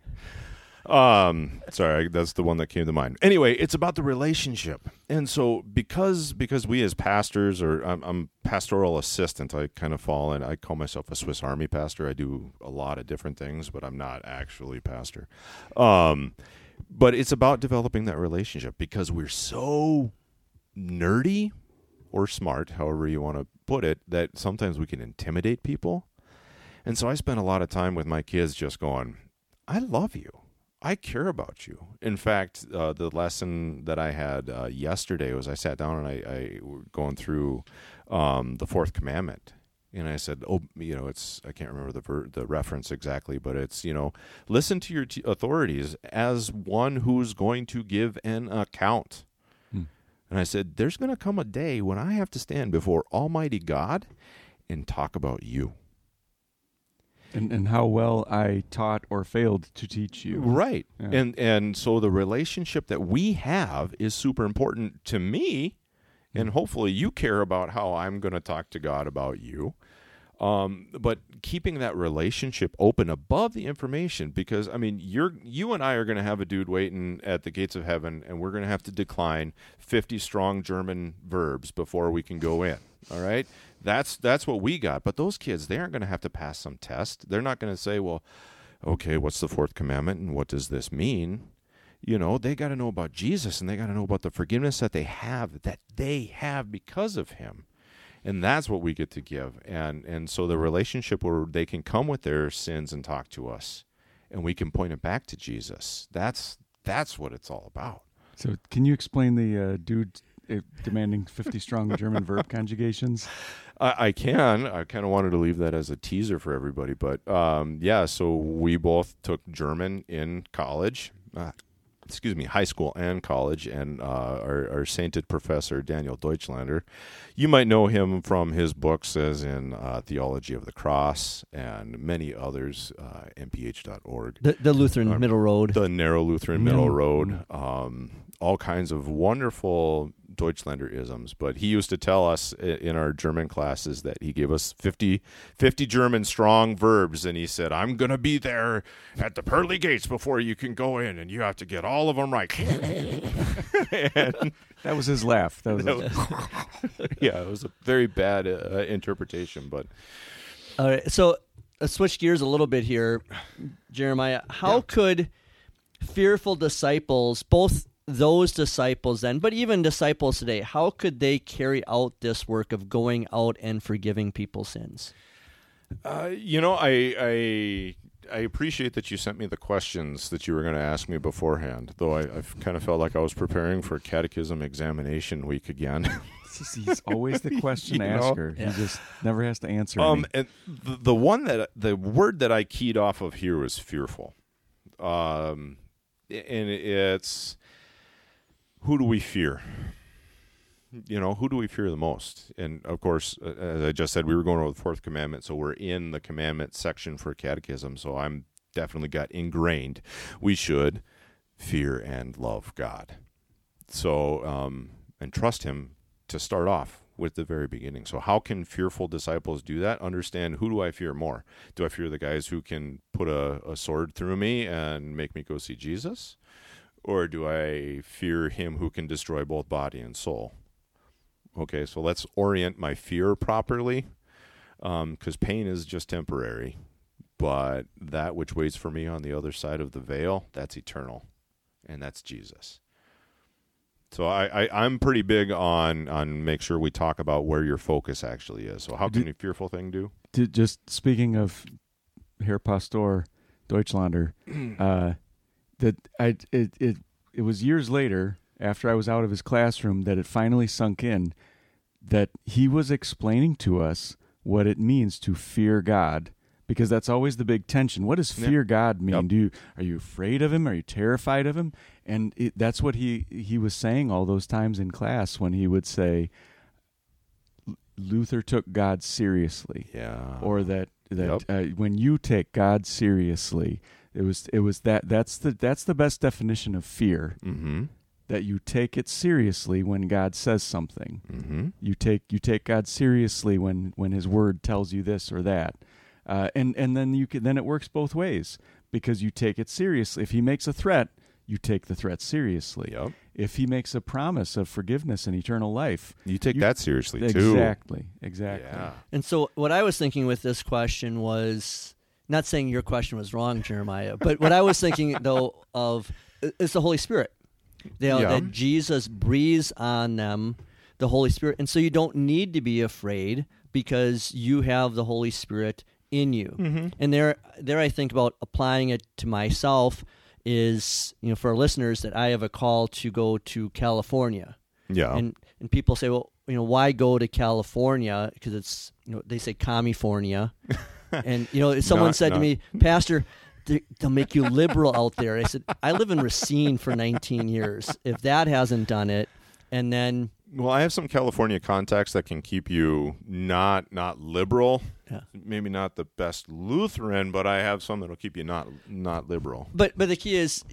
Um, sorry, that's the one that came to mind. Anyway, it's about the relationship, and so because because we as pastors, or I'm, I'm pastoral assistant, I kind of fall in. I call myself a Swiss Army pastor. I do a lot of different things, but I'm not actually pastor. Um, but it's about developing that relationship because we're so nerdy or smart, however you want to put it, that sometimes we can intimidate people. And so I spent a lot of time with my kids just going, I love you. I care about you. In fact, uh, the lesson that I had uh, yesterday was I sat down and I, I going through um, the fourth commandment. And I said, "Oh, you know, it's I can't remember the ver- the reference exactly, but it's you know, listen to your t- authorities as one who's going to give an account." Hmm. And I said, There's going to come a day when I have to stand before Almighty God and talk about you. And, and how well I taught or failed to teach you. Right. Yeah. And and so the relationship that we have is super important to me and hopefully you care about how I'm going to talk to God about you. Um, but keeping that relationship open above the information because I mean you're you and I are going to have a dude waiting at the gates of heaven and we're going to have to decline 50 strong German verbs before we can go in. All right? That's that's what we got. But those kids they aren't going to have to pass some test. They're not going to say, "Well, okay, what's the fourth commandment and what does this mean?" You know, they got to know about Jesus and they got to know about the forgiveness that they have that they have because of him. And that's what we get to give. And and so the relationship where they can come with their sins and talk to us and we can point it back to jesus. That's that's what it's all about. So, can you explain the uh, dude uh, demanding 50 strong German verb conjugations? i, I can. I kind of wanted to leave that as a teaser for everybody but um, yeah so we both took german in college. Uh, excuse me, high school and college, and uh, our, our sainted professor Daniel Deutschlander. You might know him from his books, as in uh, Theology of the Cross and many others. Uh, mph.org, The, the Lutheran Uh, Middle Road. the Narrow Lutheran Middle Mm. Road, um, all kinds of wonderful Deutschlander isms. But he used to tell us in our German classes that he gave us 50, 50 German strong verbs, and he said, "I'm going to be there at the pearly gates before you can go in, and you have to get all of them right." That was his laugh. That was, That yeah, it was a very bad uh, interpretation, but All right, so let's switch gears a little bit here, Jeremiah. How Yeah. could fearful disciples, both those disciples then, but even disciples today, how could they carry out this work of going out and forgiving people's sins? Uh, you know, I, I I appreciate that you sent me the questions that you were going to ask me beforehand. Though I, I've kind of felt like I was preparing for a catechism examination week again. It's just- he's always the question You know? asker. Yeah. He just never has to answer. um, any. and the, the one that the word that I keyed off of here was fearful. Um, and it's who do we fear? You know, who do we fear the most? And of course, as I just said, we were going over the fourth commandment, so we're in the commandment section for catechism. So I'm definitely got ingrained. We should fear and love God. So um, and trust Him to start off with the very beginning. So how can fearful disciples do that? Understand who do I fear more? Do I fear the guys who can put a, a sword through me and make me go see Jesus? Or do I fear him who can destroy both body and soul? Okay, so let's orient my fear properly because pain is just temporary. But that which waits for me on the other side of the veil, that's eternal. And that's Jesus. So I, I, I'm pretty big on on make sure we talk about where your focus actually is. So how can Did- a fearful thing do? To- just speaking of Herr Pastor Deutschlander, uh, that I it, it it was years later after I was out of his classroom that it finally sunk in that he was explaining to us what it means to fear God because that's always the big tension. What does Yeah. fear God mean? Yep. Do you, are you afraid of him? Are you terrified of him? And it, that's what he he was saying all those times in class when he would say Luther took God seriously Yeah. or that that uh, when you take God seriously, it was it was that that's the that's the best definition of fear mm-hmm. that you take it seriously when God says something. Mm-hmm. You take you take God seriously when when His Word tells you this or that, uh, and and then you can then it works both ways because you take it seriously. If He makes a threat, you take the threat seriously. Yep. If He makes a promise of forgiveness and eternal life, You take You- that seriously too. exactly, exactly. Yeah. And so, what I was thinking with this question was not saying your question was wrong, Jeremiah, but what I was thinking though of is the Holy Spirit. You know, Yeah. That Jesus breathes on them, the Holy Spirit, and so you don't need to be afraid because you have the Holy Spirit in you. Mm-hmm. And there, there, I think about applying it to myself. Is you know for our listeners that I have a call to go to California Yeah. and and people say, well, you know, why go to California? Because it's you know they say California, and you know someone Not- said not- to me, Pastor, they, they'll make you liberal out there. I said, I live in Racine for 19 years. If that hasn't done it, and then Well, I have some California contacts that can keep you not not liberal. Yeah. Maybe not the best Lutheran, but I have some that'll keep you not not liberal. But but the key is,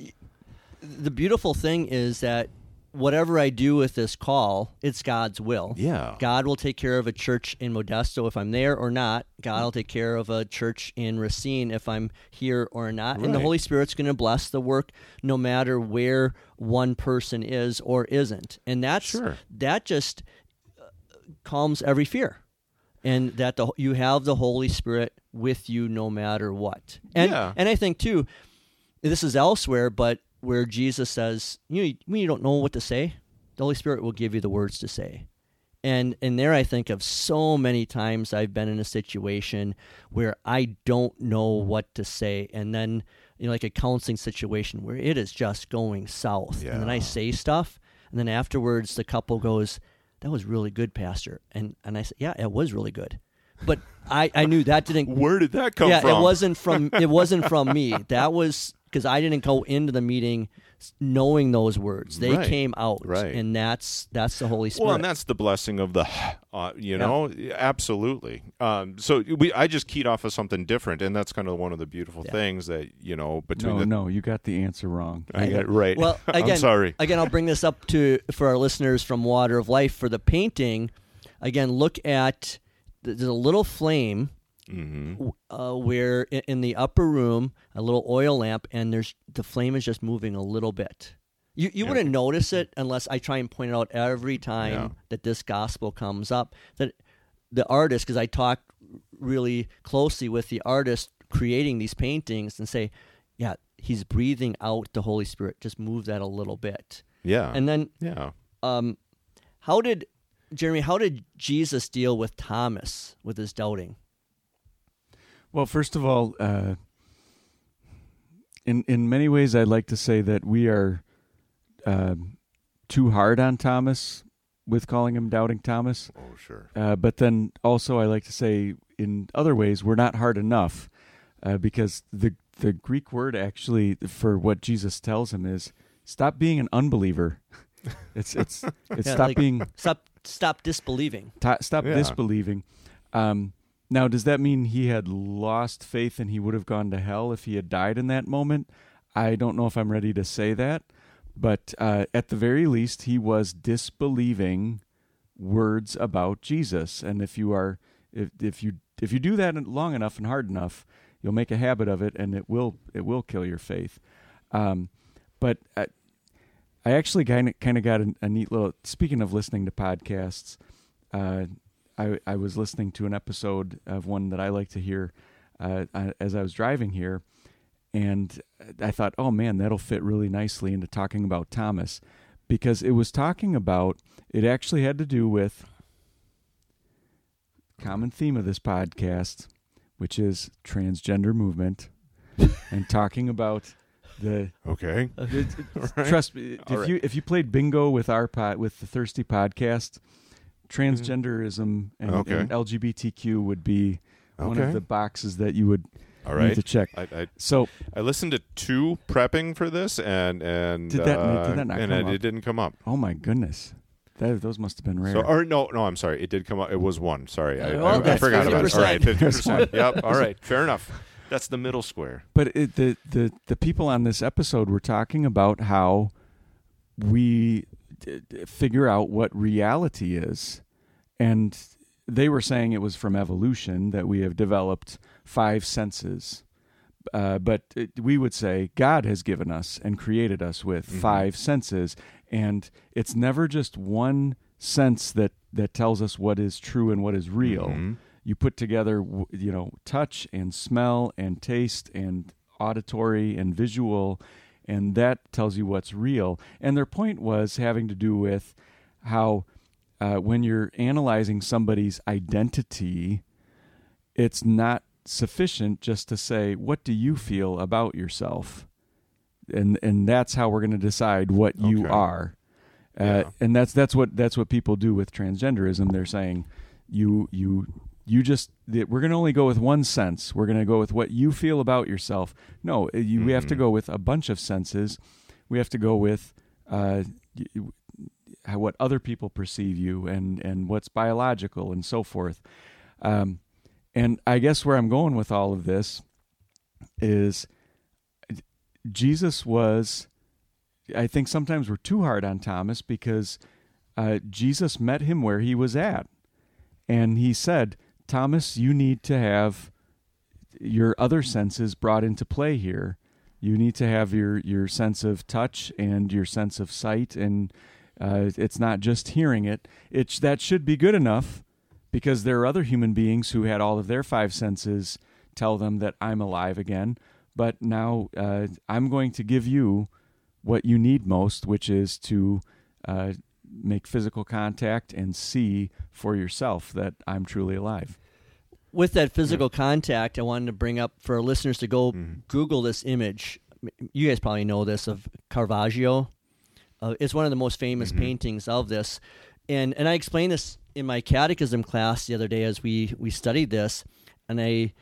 the beautiful thing is that whatever I do with this call, it's God's will. Yeah. God will take care of a church in Modesto if I'm there or not. God will take care of a church in Racine if I'm here or not. And the Holy Spirit's going to bless the work no matter where one person is or isn't. And that's Sure. that just uh, calms every fear. And that the, you have the Holy Spirit with you no matter what. And Yeah. and I think too this is elsewhere, but where Jesus says, you know, when you don't know what to say, the Holy Spirit will give you the words to say. And and there I think of so many times I've been in a situation where I don't know what to say and then you know like a counseling situation where it is just going south. And then I say stuff and then afterwards the couple goes, That was really good, Pastor. And and I said, Yeah, it was really good. But I, I knew that didn't Where did that come yeah, from? Yeah, it wasn't from it wasn't from me. That was because I didn't go into the meeting knowing those words. They Right, came out, right. and that's that's the Holy Spirit. Well, and that's the blessing of the, uh, you Yeah. know, absolutely. Um, so we, I just keyed off of something different, and that's kind of one of the beautiful Yeah. things that you know between No, the. no, you got the answer wrong. I got right. well, again, I'm sorry. again, I'll bring this up to for our listeners from Water of Life for the painting. Again, look at there's a little flame hmm uh, where i- in the upper room a little oil lamp and there's the flame is just moving a little bit you, you Yeah. wouldn't notice it unless i try and point it out every time Yeah. that this gospel comes up that the artist because i talk really closely with the artist creating these paintings and say yeah he's breathing out the holy spirit just move that a little bit Yeah. and then yeah. um, how did jeremy how did jesus deal with thomas with his doubting Well, first of all, uh, in in many ways, I'd like to say that we are um too hard on Thomas with calling him doubting Thomas. Oh, sure. Uh, but then also, I like to say in other ways, we're not hard enough uh, because the the Greek word actually for what Jesus tells him is stop being an unbeliever. it's it's it's Yeah, stop like- being stop stop disbelieving Ta stop Yeah. disbelieving. Um, now, does that mean he had lost faith and he would have gone to hell if he had died in that moment? I don't know if I'm ready to say that, but uh, at the very least, he was disbelieving words about Jesus. And if you are, if if you if you do that long enough and hard enough, you'll make a habit of it, and it will it will kill your faith. Um, but I, I actually kind of kind of got a, a neat little. Speaking of listening to podcasts, uh, I I was listening to an episode of one that I like to hear uh, I- as I was driving here, and I thought, oh man, that'll fit really nicely into talking about Thomas, because it was talking about. It actually had to do with common theme of this podcast, which is transgender movement, and talking about the Okay. uh, it- it- Right. Trust me, if All right. you if you played bingo with our pod with the Thirsty podcast, transgenderism and, Okay. and LGBTQ would be one of the boxes that you would All need to check. I, I So I listened to two prepping for this, and and Did that- uh, did that not and come it, up? it didn't come up. oh my goodness, that those must have been rare. So, or no, no, I'm sorry, it did come up. It was one. Sorry, I, I, I forgot about it. All right, 50%. Yep. All right, fair enough. That's the middle square. But it, the the the people on this episode were talking about how we figure out what reality is, and they were saying it was from evolution that we have developed five senses. Uh, but it, we would say God has given us and created us with Mhm. five senses, and it's never just one sense that that tells us what is true and what is real Mhm. you put together you know touch and smell and taste and auditory and visual and that tells you what's real and their point was having to do with how uh, when you're analyzing somebody's identity it's not sufficient just to say what do you feel about yourself and and that's how we're going to decide what you Okay. are uh, Yeah. and that's that's what that's what people do with transgenderism they're saying you you you just we're going to only go with one sense we're going to go with what you feel about yourself no uh, you, we have to Mhm. go with a bunch of senses we have to go with uh, what other people perceive you and and what's biological and so forth. Um, and I guess where I'm going with all of this is Jesus was. I think sometimes we're too hard on Thomas because uh, Jesus met him where he was at, and he said, "Thomas, you need to have your other senses brought into play here. You need to have your your sense of touch and your sense of sight, and uh, it's not just hearing it. It that should be good enough." because there are other human beings who had all of their five senses tell them that I'm alive again. But now uh, I'm going to give you what you need most, which is to uh, make physical contact and see for yourself that I'm truly alive. With that physical yeah. contact, I wanted to bring up for our listeners to go mm-hmm. Google this image. You guys probably know this of Caravaggio. Uh, it's one of the most famous mm-hmm. paintings of this, and and I explained this in my catechism class the other day as we we studied this, and I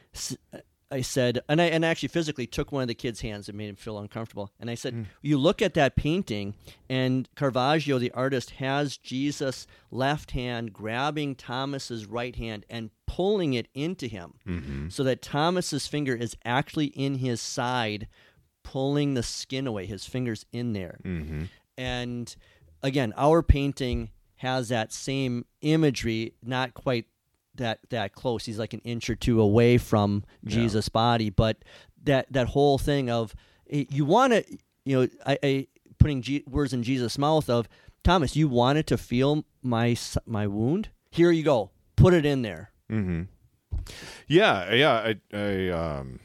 I said, and I and I actually physically took one of the kids' hands and made him feel uncomfortable. And I said, mm. you look at that painting, and Caravaggio, the artist, has Jesus' left hand grabbing Thomas's right hand and pulling it into him, mm-hmm. so that Thomas's finger is actually in his side, pulling the skin away. His fingers in there, mm-hmm. and again, our painting has that same imagery, not quite that that close. He's like an inch or two away from Jesus' yeah. body, but that that whole thing of eh, you want to, you know, I, I putting G- words in Jesus' mouth of Thomas, you wanted to feel my my wound. Here you go, put it in there. Mm-hmm. Yeah, yeah. I I um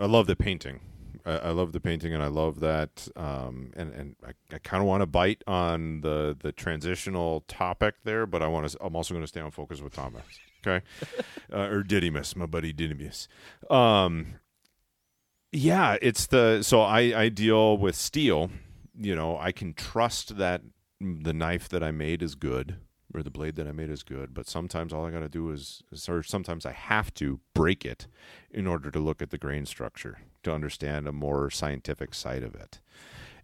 I love the painting. I, I love the painting, and I love that. Um, and and I, I kind of want to bite on the the transitional topic there, but I want to. I'm also going to stay on focus with Thomas. Okay, uh, or Didymus, my buddy Didymus. Um, yeah, it's the so I I deal with steel. You know, I can trust that the knife that I made is good or the blade that I made is good, but sometimes all I got to do is, or sometimes I have to break it in order to look at the grain structure to understand a more scientific side of it.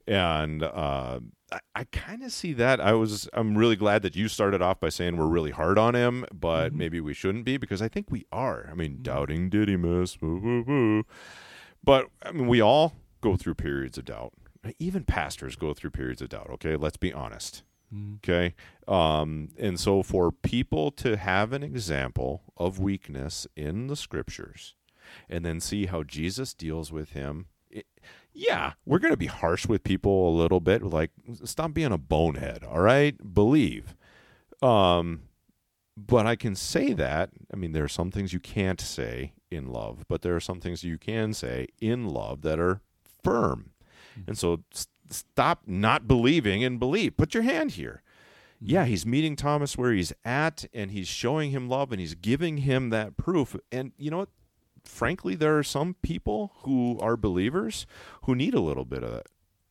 And uh, I, I kind of see that. I was, I'm really glad that you started off by saying we're really hard on him, but mm-hmm. maybe we shouldn't be because I think we are. I mean, mm-hmm. doubting Didymus, but I mean, we all go through periods of doubt. Even pastors go through periods of doubt. Okay, let's be honest Mm. Okay. Um, and so for people to have an example of weakness in the scriptures and then see how Jesus deals with him, it, yeah, we're going to be harsh with people a little bit. Like, stop being a bonehead. All right. Believe. Um, but I can say that. I mean, there are some things you can't say in love, but there are some things you can say in love that are firm. Mm. And so stop not believing and believe. Put your hand here. Yeah, he's meeting Thomas where he's at and he's showing him love and he's giving him that proof. And you know what? Frankly, there are some people who are believers who need a little bit of that,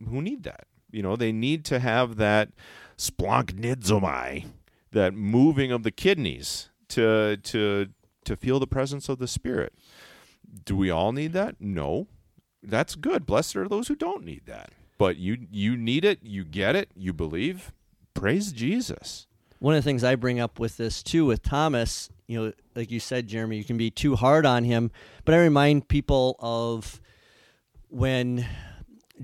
who need that. You know, they need to have that splanchnizomai, that moving of the kidneys to to to feel the presence of the Spirit. Do we all need that? No. That's good. Blessed are those who don't need that but you you need it, you get it, you believe. Praise Jesus. One of the things I bring up with this too with Thomas, you know, like you said, Jeremy, you can be too hard on him, but I remind people of when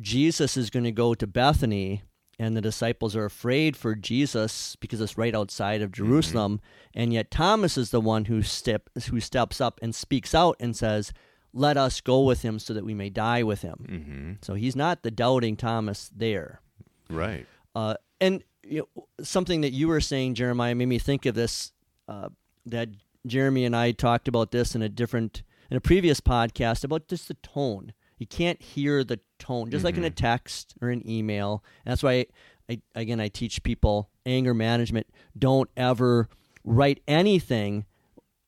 Jesus is going to go to Bethany and the disciples are afraid for Jesus because it's right outside of mm-hmm. Jerusalem, mm-hmm. and yet Thomas is the one who step who steps up and speaks out and says, let us go with him so that we may die with him. Mm-hmm. So he's not the doubting Thomas there. Right. Uh, and you know, something that you were saying, Jeremiah, made me think of this. Uh, that Jeremy and I talked about this in a different, in a previous podcast about just the tone. You can't hear the tone, just mm-hmm. like in a mm-hmm. text or an email. And that's why, I, again, I teach people anger management. Don't ever write anything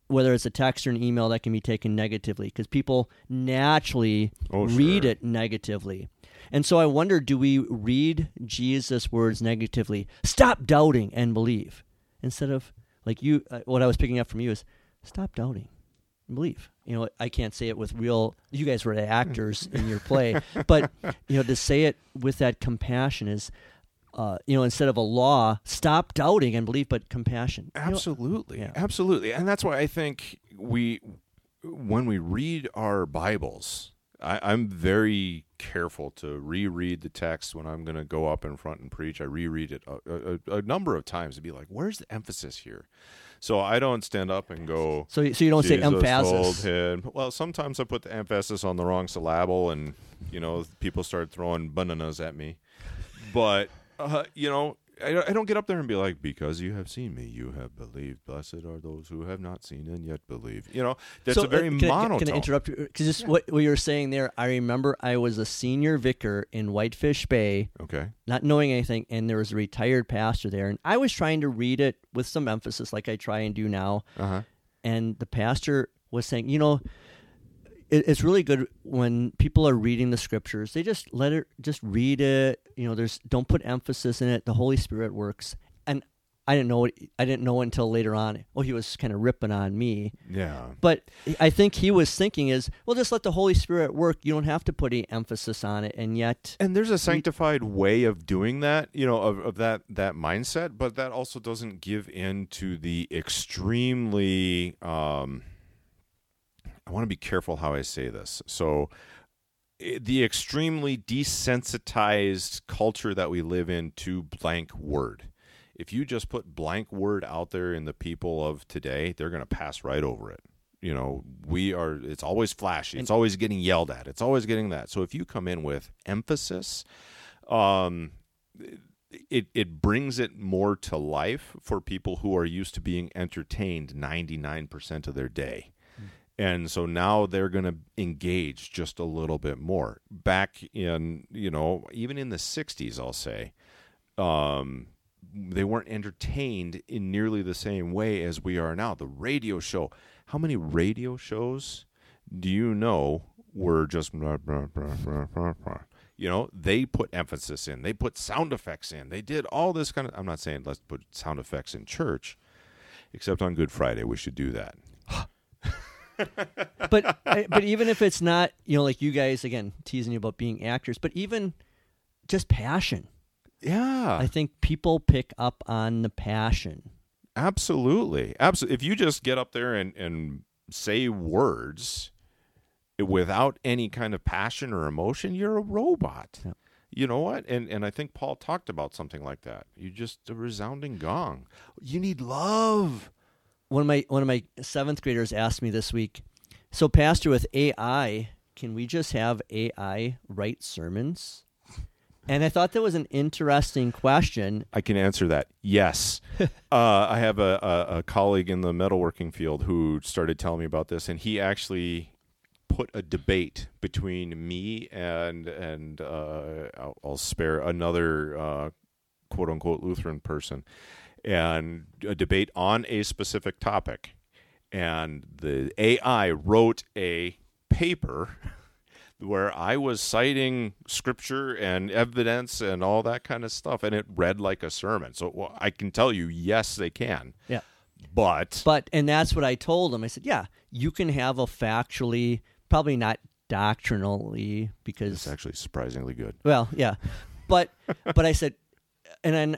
whether it's a text or an email that can be taken negatively because people naturally oh, read sure. it negatively. And so I wonder do we read Jesus' words negatively? Stop doubting and believe. Instead of, like you, uh, what I was picking up from you is stop doubting and believe. You know, I can't say it with real, you guys were the actors in your play, but, you know, to say it with that compassion is, uh, you know, instead of a law, stop doubting and believe, but compassion. You know, Absolutely, Yeah. absolutely, and that's why I think we, when we read our Bibles, I, I'm very careful to reread the text when I'm going to go up in front and preach. I reread it a, a, a number of times to be like, "Where's the emphasis here?" So I don't stand up and go. so, so you don't say emphasis. Well, sometimes I put the emphasis on the wrong syllable, and you know, people start throwing bananas at me. But uh, you know, I, I don't get up there and be like, "Because you have seen me, you have believed. Blessed are those who have not seen and yet believe." You know, that's so, a very uh, can I- monotone. Can I interrupt you? Because just what, what you were saying there, I remember I was a senior vicar in Whitefish Bay, okay. not knowing anything, and there was a retired pastor there, and I was trying to read it with some emphasis, like I try and do now. Uh huh. and the pastor was saying, you know, it, it's really good when people are reading the scriptures. They just let it, just read it. You know, there's don't put emphasis in it. The Holy Spirit works, and I didn't know it. I didn't know until later on. Oh, he was kind of ripping on me, Yeah. but I think he was thinking is, well, just let the Holy Spirit work. You don't have to put any emphasis on it, and yet. And there's a sanctified way of doing that, you know, of, of that that mindset, but that also doesn't give in to the extremely. Um, I want to be careful how I say this. So, the extremely desensitized culture that we live in to blank word. If you just put blank word out there in the people of today, they're going to pass right over it. You know, we are, it's always flashy. It's always getting yelled at. It's always getting that. So if you come in with emphasis, um, it, it brings it more to life for people who are used to being entertained 99% of their day. And so now they're going to engage just a little bit more. Back in, you know, even in the 60s, I'll say, um, they weren't entertained in nearly the same way as we are now. The radio show, how many radio shows do you know were just, blah, blah, blah, you know, they put emphasis in, they put sound effects in, they did all this kind of. I'm not saying let's put sound effects in church, except on Good Friday, we should do that. but but even if it's not, you know, like you guys again teasing you about being actors, but even just passion. Yeah, I think people pick up on the passion. Absolutely. Absolutely. If you just get up there and, and say words without any kind of passion or emotion, you're a robot. Yeah. You know what? And and I think Paul talked about something like that. You just a resounding gong. You need love. One of my one of my seventh graders asked me this week, so pastor with AI, can we just have AI write sermons? And I thought that was an interesting question. I can answer that. Yes. uh, I have a, a, a colleague in the metalworking field who started telling me about this, and he actually put a debate between me and and uh, I'll, I'll spare another uh, quote unquote Lutheran person, and a debate on a specific topic, and the AI wrote a paper where I was citing scripture and evidence and all that kind of stuff, and it read like a sermon. So well, I can tell you, yes, they can. Yeah. But But and that's what I told him. I said, yeah, you can have a factually, probably not doctrinally, because it's actually surprisingly good. Well, yeah, but but I said, and then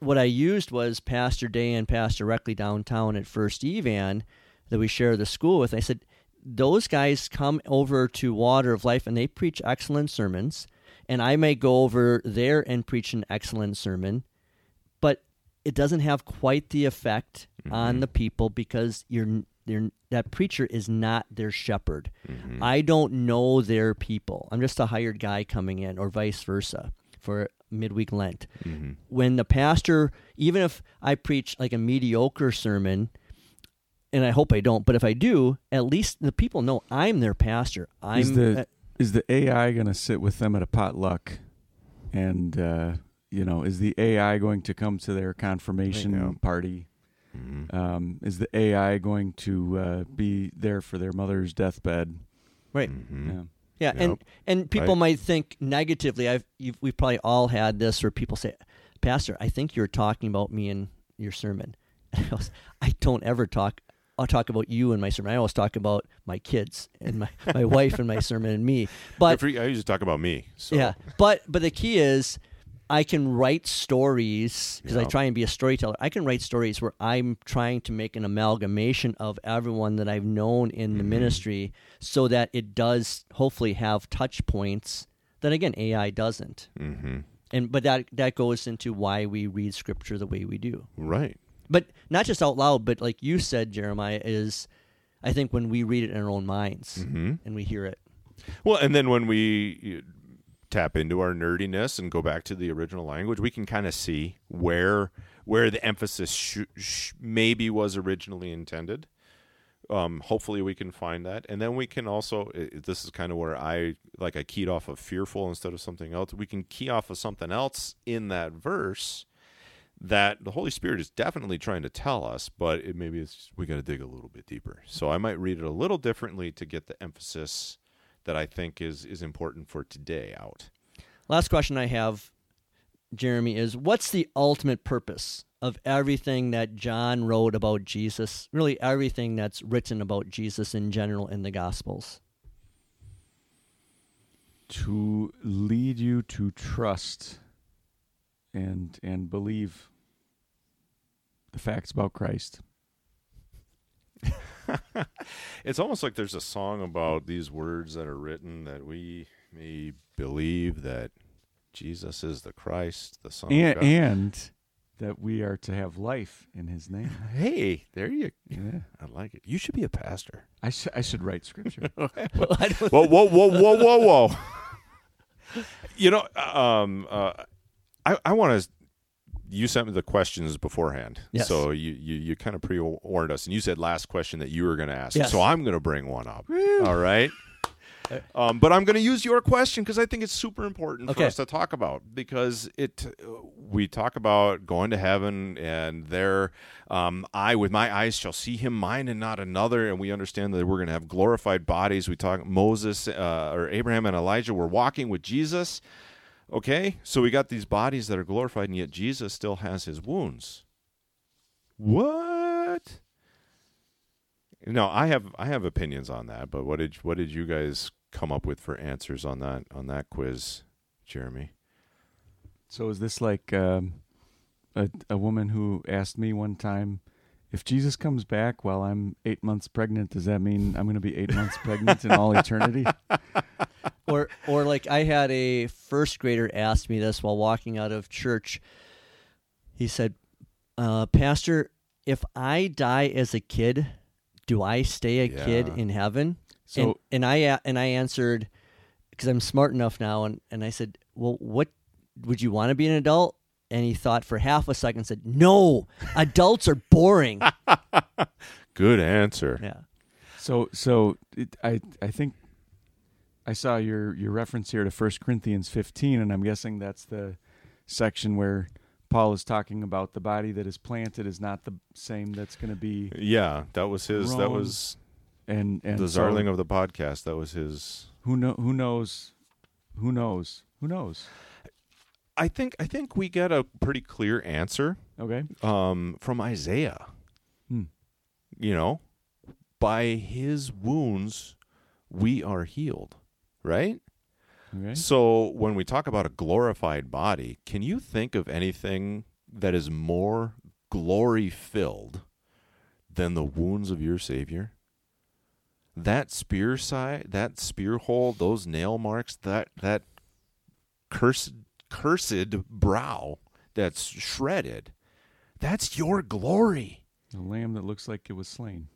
what I used was Pastor Day and Pastor Reckley downtown at First Evan that we share the school with. I said those guys come over to Water of Life and they preach excellent sermons, and I may go over there and preach an excellent sermon, but it doesn't have quite the effect on mm-hmm. the people because you're. They're, that preacher is not their shepherd. Mm-hmm. I don't know their people. I'm just a hired guy coming in, or vice versa, for midweek Lent. When the pastor, even if I preach like a mediocre sermon, and I hope I don't, but if I do, at least the people know I'm their pastor. I'm is the uh, is the AI going to sit with them at a potluck, and uh, you know, is the AI going to come to their confirmation Yeah. party? Mhm. Um, is the AI going to uh, be there for their mother's deathbed? right. Mhm. Yeah. Yeah, and Yep. and people Right. might think negatively. I've you've, we've probably all had this, where people say, "Pastor, I think you're talking about me in your sermon." And I, was, I don't ever talk. I'll talk about you in my sermon. I always talk about my kids and my, my wife and my sermon and me. But I usually talk about me. So. yeah, but but the key is I can write stories because I try and be a storyteller. I can write stories where I'm trying to make an amalgamation of everyone that I've known in the Mhm. ministry so that it does hopefully have touch points that again AI doesn't. Mm-hmm. And but that that goes into why we read scripture the way we do. Right. But not just out loud, but like you said Jeremiah is I think when we read it in our own minds Mm-hmm. and we hear it. Well, and then when we tap into our nerdiness and go back to the original language, we can kind of see where where the emphasis sh- sh- maybe was originally intended. Um, hopefully, we can find that, and then we can also. this is kind of where I like I keyed off of fearful instead of something else. We can key off of something else in that verse that the Holy Spirit is definitely trying to tell us, but it maybe it's we got to dig a little bit deeper. So I might read it a little differently to get the emphasis that I think is is important for today out. Last question I have, Jeremy, is what's the ultimate purpose of everything that John wrote about Jesus? Really, everything that's written about Jesus in general in the Gospels. to lead you to trust and and believe the facts about Christ. It's almost like there's a song about these words that are written that we may believe that Jesus is the Christ, the Son And, of God. and that we are to have life in his name. hey, there you. Yeah. I like it. You should be a pastor. I should I should write scripture. Well, whoa, whoa, whoa, whoa, whoa, whoa. you know, um, uh, I I want to. You sent me the questions beforehand, Yes. so you you, you kind of pre warned us, and you said last question that you were going to ask. Yes. So I'm going to bring one up. All right. Um, but I'm going to use your question because I think it's super important for us to talk about because it we talk about going to heaven and there um, I with my eyes shall see him mine and not another and we understand that we're going to have glorified bodies we talk Moses uh, or Abraham and Elijah were walking with Jesus okay so we got these bodies that are glorified and yet Jesus still has his wounds what no, I have I have opinions on that, but what did what did you guys come up with for answers on that on that quiz, Jeremy? So is this like um, a a woman who asked me one time, if Jesus comes back while I'm eight months pregnant, does that mean I'm going to be eight months pregnant in all eternity? or or like I had a first grader ask me this while walking out of church. He said, uh, "Pastor, if I die as a kid, do I stay a kid in heaven?" So and, and I and I answered because I'm smart enough now, and, and I said, "Well, what would you want to be an adult?" And he thought for half a second, and said, "No, adults are boring." Good answer. yeah, so so it, I I think I saw your your reference here to First Corinthians 15, and I'm guessing that's the section where Paul is talking about the body that is planted is not the same that's going to be Yeah, that was his. That was and and the so Zarling of the podcast. That was his. who know who knows who knows who knows I think I think we get a pretty clear answer okay um, from Isaiah. Hmm. You know, by his wounds we are healed. Right. okay So when we talk about a glorified body, can you think of anything that is more glory filled than the wounds of your Savior? That spear side, that spear hole, those nail marks, that that cursed cursed brow that's shredded. That's your glory. a lamb that looks like it was slain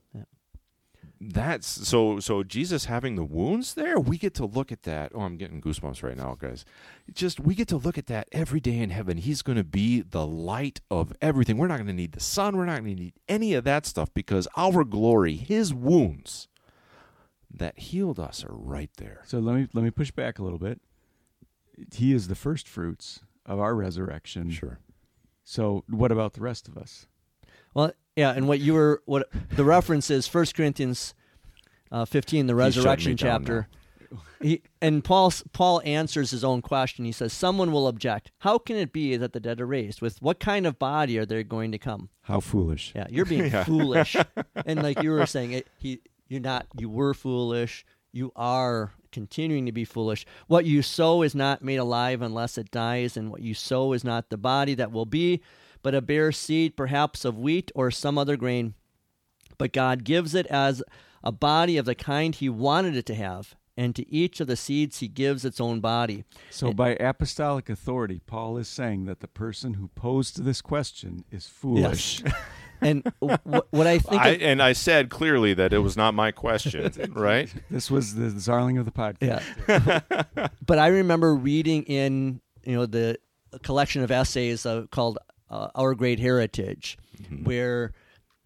That's so so Jesus having the wounds there, we get to look at that. Oh, I'm getting goosebumps right now, guys. Just we get to look at that every day in heaven. He's going to be the light of everything. We're not going to need the sun, we're not going to need any of that stuff because our glory, his wounds that healed us are right there. So let me let me push back a little bit. He is the first fruits of our resurrection. Sure. So what about the rest of us? Well, yeah, and what you were what the reference is First Corinthians uh, fifteen, the resurrection me chapter. He, and Paul Paul answers his own question. He says, "Someone will object. How can it be that the dead are raised? With what kind of body are they going to come? How foolish. Yeah, you're being Yeah. foolish. And like you were saying, it, he you're not. You were foolish. You are continuing to be foolish. What you sow is not made alive unless it dies, and what you sow is not the body that will be, but a bare seed, perhaps of wheat or some other grain. But God gives it as a body of the kind He wanted it to have, and to each of the seeds He gives its own body. So, by apostolic authority, Paul is saying that the person who posed this question is foolish. Yes. and what, what I think, I, of, and I said clearly that it was not my question, right? This was the Zarling of the podcast. yeah. but I remember reading in you know the collection of essays uh, called uh, Our Great Heritage, where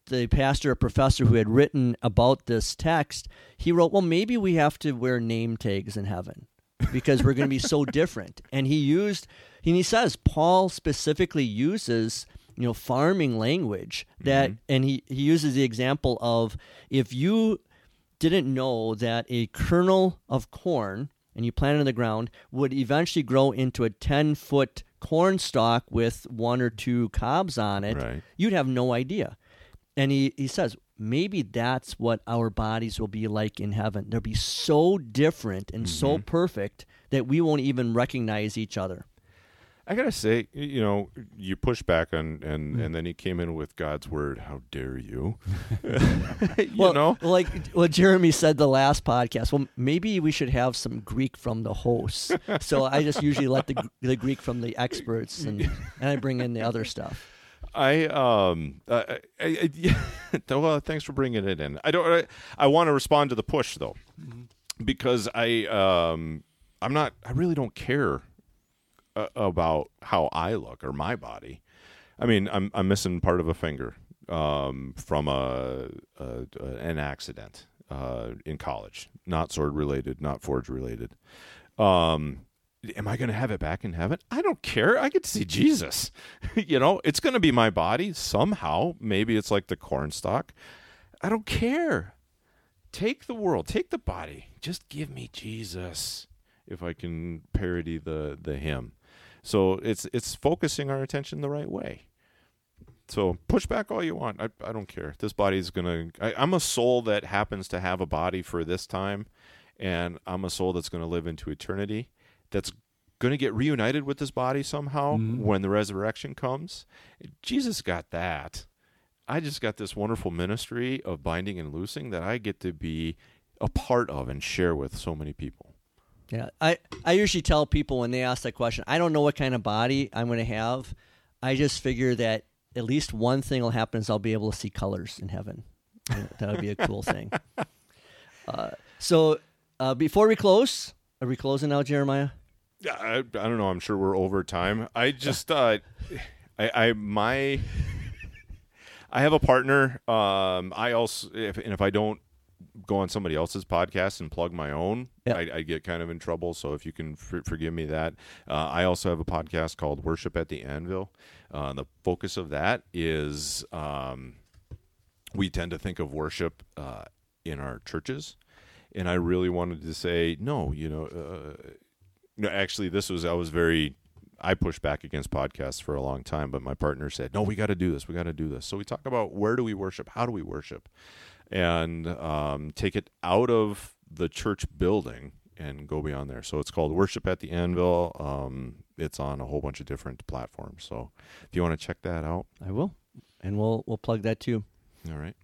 the pastor or professor who had written about this text, he wrote, "Well, maybe we have to wear name tags in heaven." because we're going to be so different. And he used, and he says, Paul specifically uses, you know, farming language that, mm-hmm. and he, he uses the example of if you didn't know that a kernel of corn and you plant it in the ground would eventually grow into a 10 foot corn stalk with one or two cobs on it, Right. you'd have no idea. And he, he says, maybe that's what our bodies will be like in heaven. They'll be so different and so mm-hmm. perfect that we won't even recognize each other. I gotta say, you know, you push back on, and and then he came in with God's word. How dare you? you well, know, like what Jeremy said the last podcast. Well, maybe we should have some Greek from the hosts. so I just usually let the the Greek from the experts, and and I bring in the other stuff. I um, I, I, I yeah, well, thanks for bringing it in. I don't. I, I want to respond to the push though, because I um, I'm not. I really don't care uh, about how I look or my body. I mean, I'm I'm missing part of a finger um, from a, a, a an accident uh, in college, not sword related, not forge related. Um, am I going to have it back in heaven? I don't care. I get to see Jesus. you know, it's going to be my body somehow. Maybe it's like the corn stalk. I don't care. Take the world, take the body. Just give me Jesus. If I can parody the the hymn. So it's it's focusing our attention the right way. So push back all you want. I, I don't care. This body's gonna. I, I'm a soul that happens to have a body for this time, and I'm a soul that's gonna live into eternity. That's gonna get reunited with this body somehow mm-hmm. when the resurrection comes. Jesus got that. I just got this wonderful ministry of binding and loosing that I get to be a part of and share with so many people. Yeah, I I usually tell people when they ask that question, I don't know what kind of body I'm going to have. I just figure that at least one thing will happen is I'll be able to see colors in heaven. that would be a cool thing. Uh, so uh, before we close, are we closing now, Jeremiah? Yeah, I, I don't know. I'm sure we're over time. I just, uh, I, I, my, I have a partner. Um, I also, if, and if I don't go on somebody else's podcast and plug my own, Yeah. I, I get kind of in trouble. So if you can for, forgive me that. Uh, I also have a podcast called Worship at the Anvil. Uh, the focus of that is, um, we tend to think of worship uh, in our churches, and I really wanted to say no. You know, uh, no, actually, this was I was very. I pushed back against podcasts for a long time, but my partner said, "No, we got to do this. We got to do this." So we talk about where do we worship, how do we worship, and um, take it out of the church building and go beyond there. So it's called Worship at the Anvil. Um, it's on a whole bunch of different platforms. So if you want to check that out, I will, and we'll we'll plug that too. all right.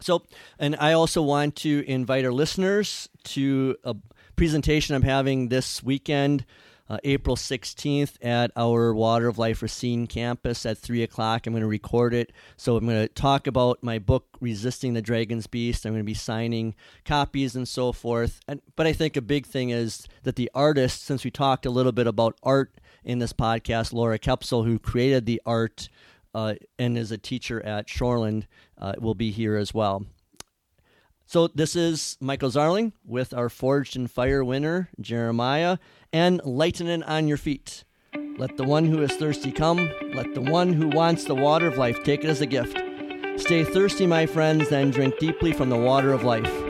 So, and I also want to invite our listeners to a presentation I'm having this weekend, uh, April 16th, at our Water of Life Racine campus at 3 o'clock. I'm going to record it. So, I'm going to talk about my book, Resisting the Dragon's Beast. I'm going to be signing copies and so forth. And, but I think a big thing is that the artist, since we talked a little bit about art in this podcast, Laura Kepsel, who created the art uh, and is a teacher at Shoreland, uh, will be here as well. So this is Michael Zarling with our Forged in Fire winner, Jeremiah, and lightening on your feet. Let the one who is thirsty come. Let the one who wants the water of life take it as a gift. Stay thirsty, my friends, and drink deeply from the water of life.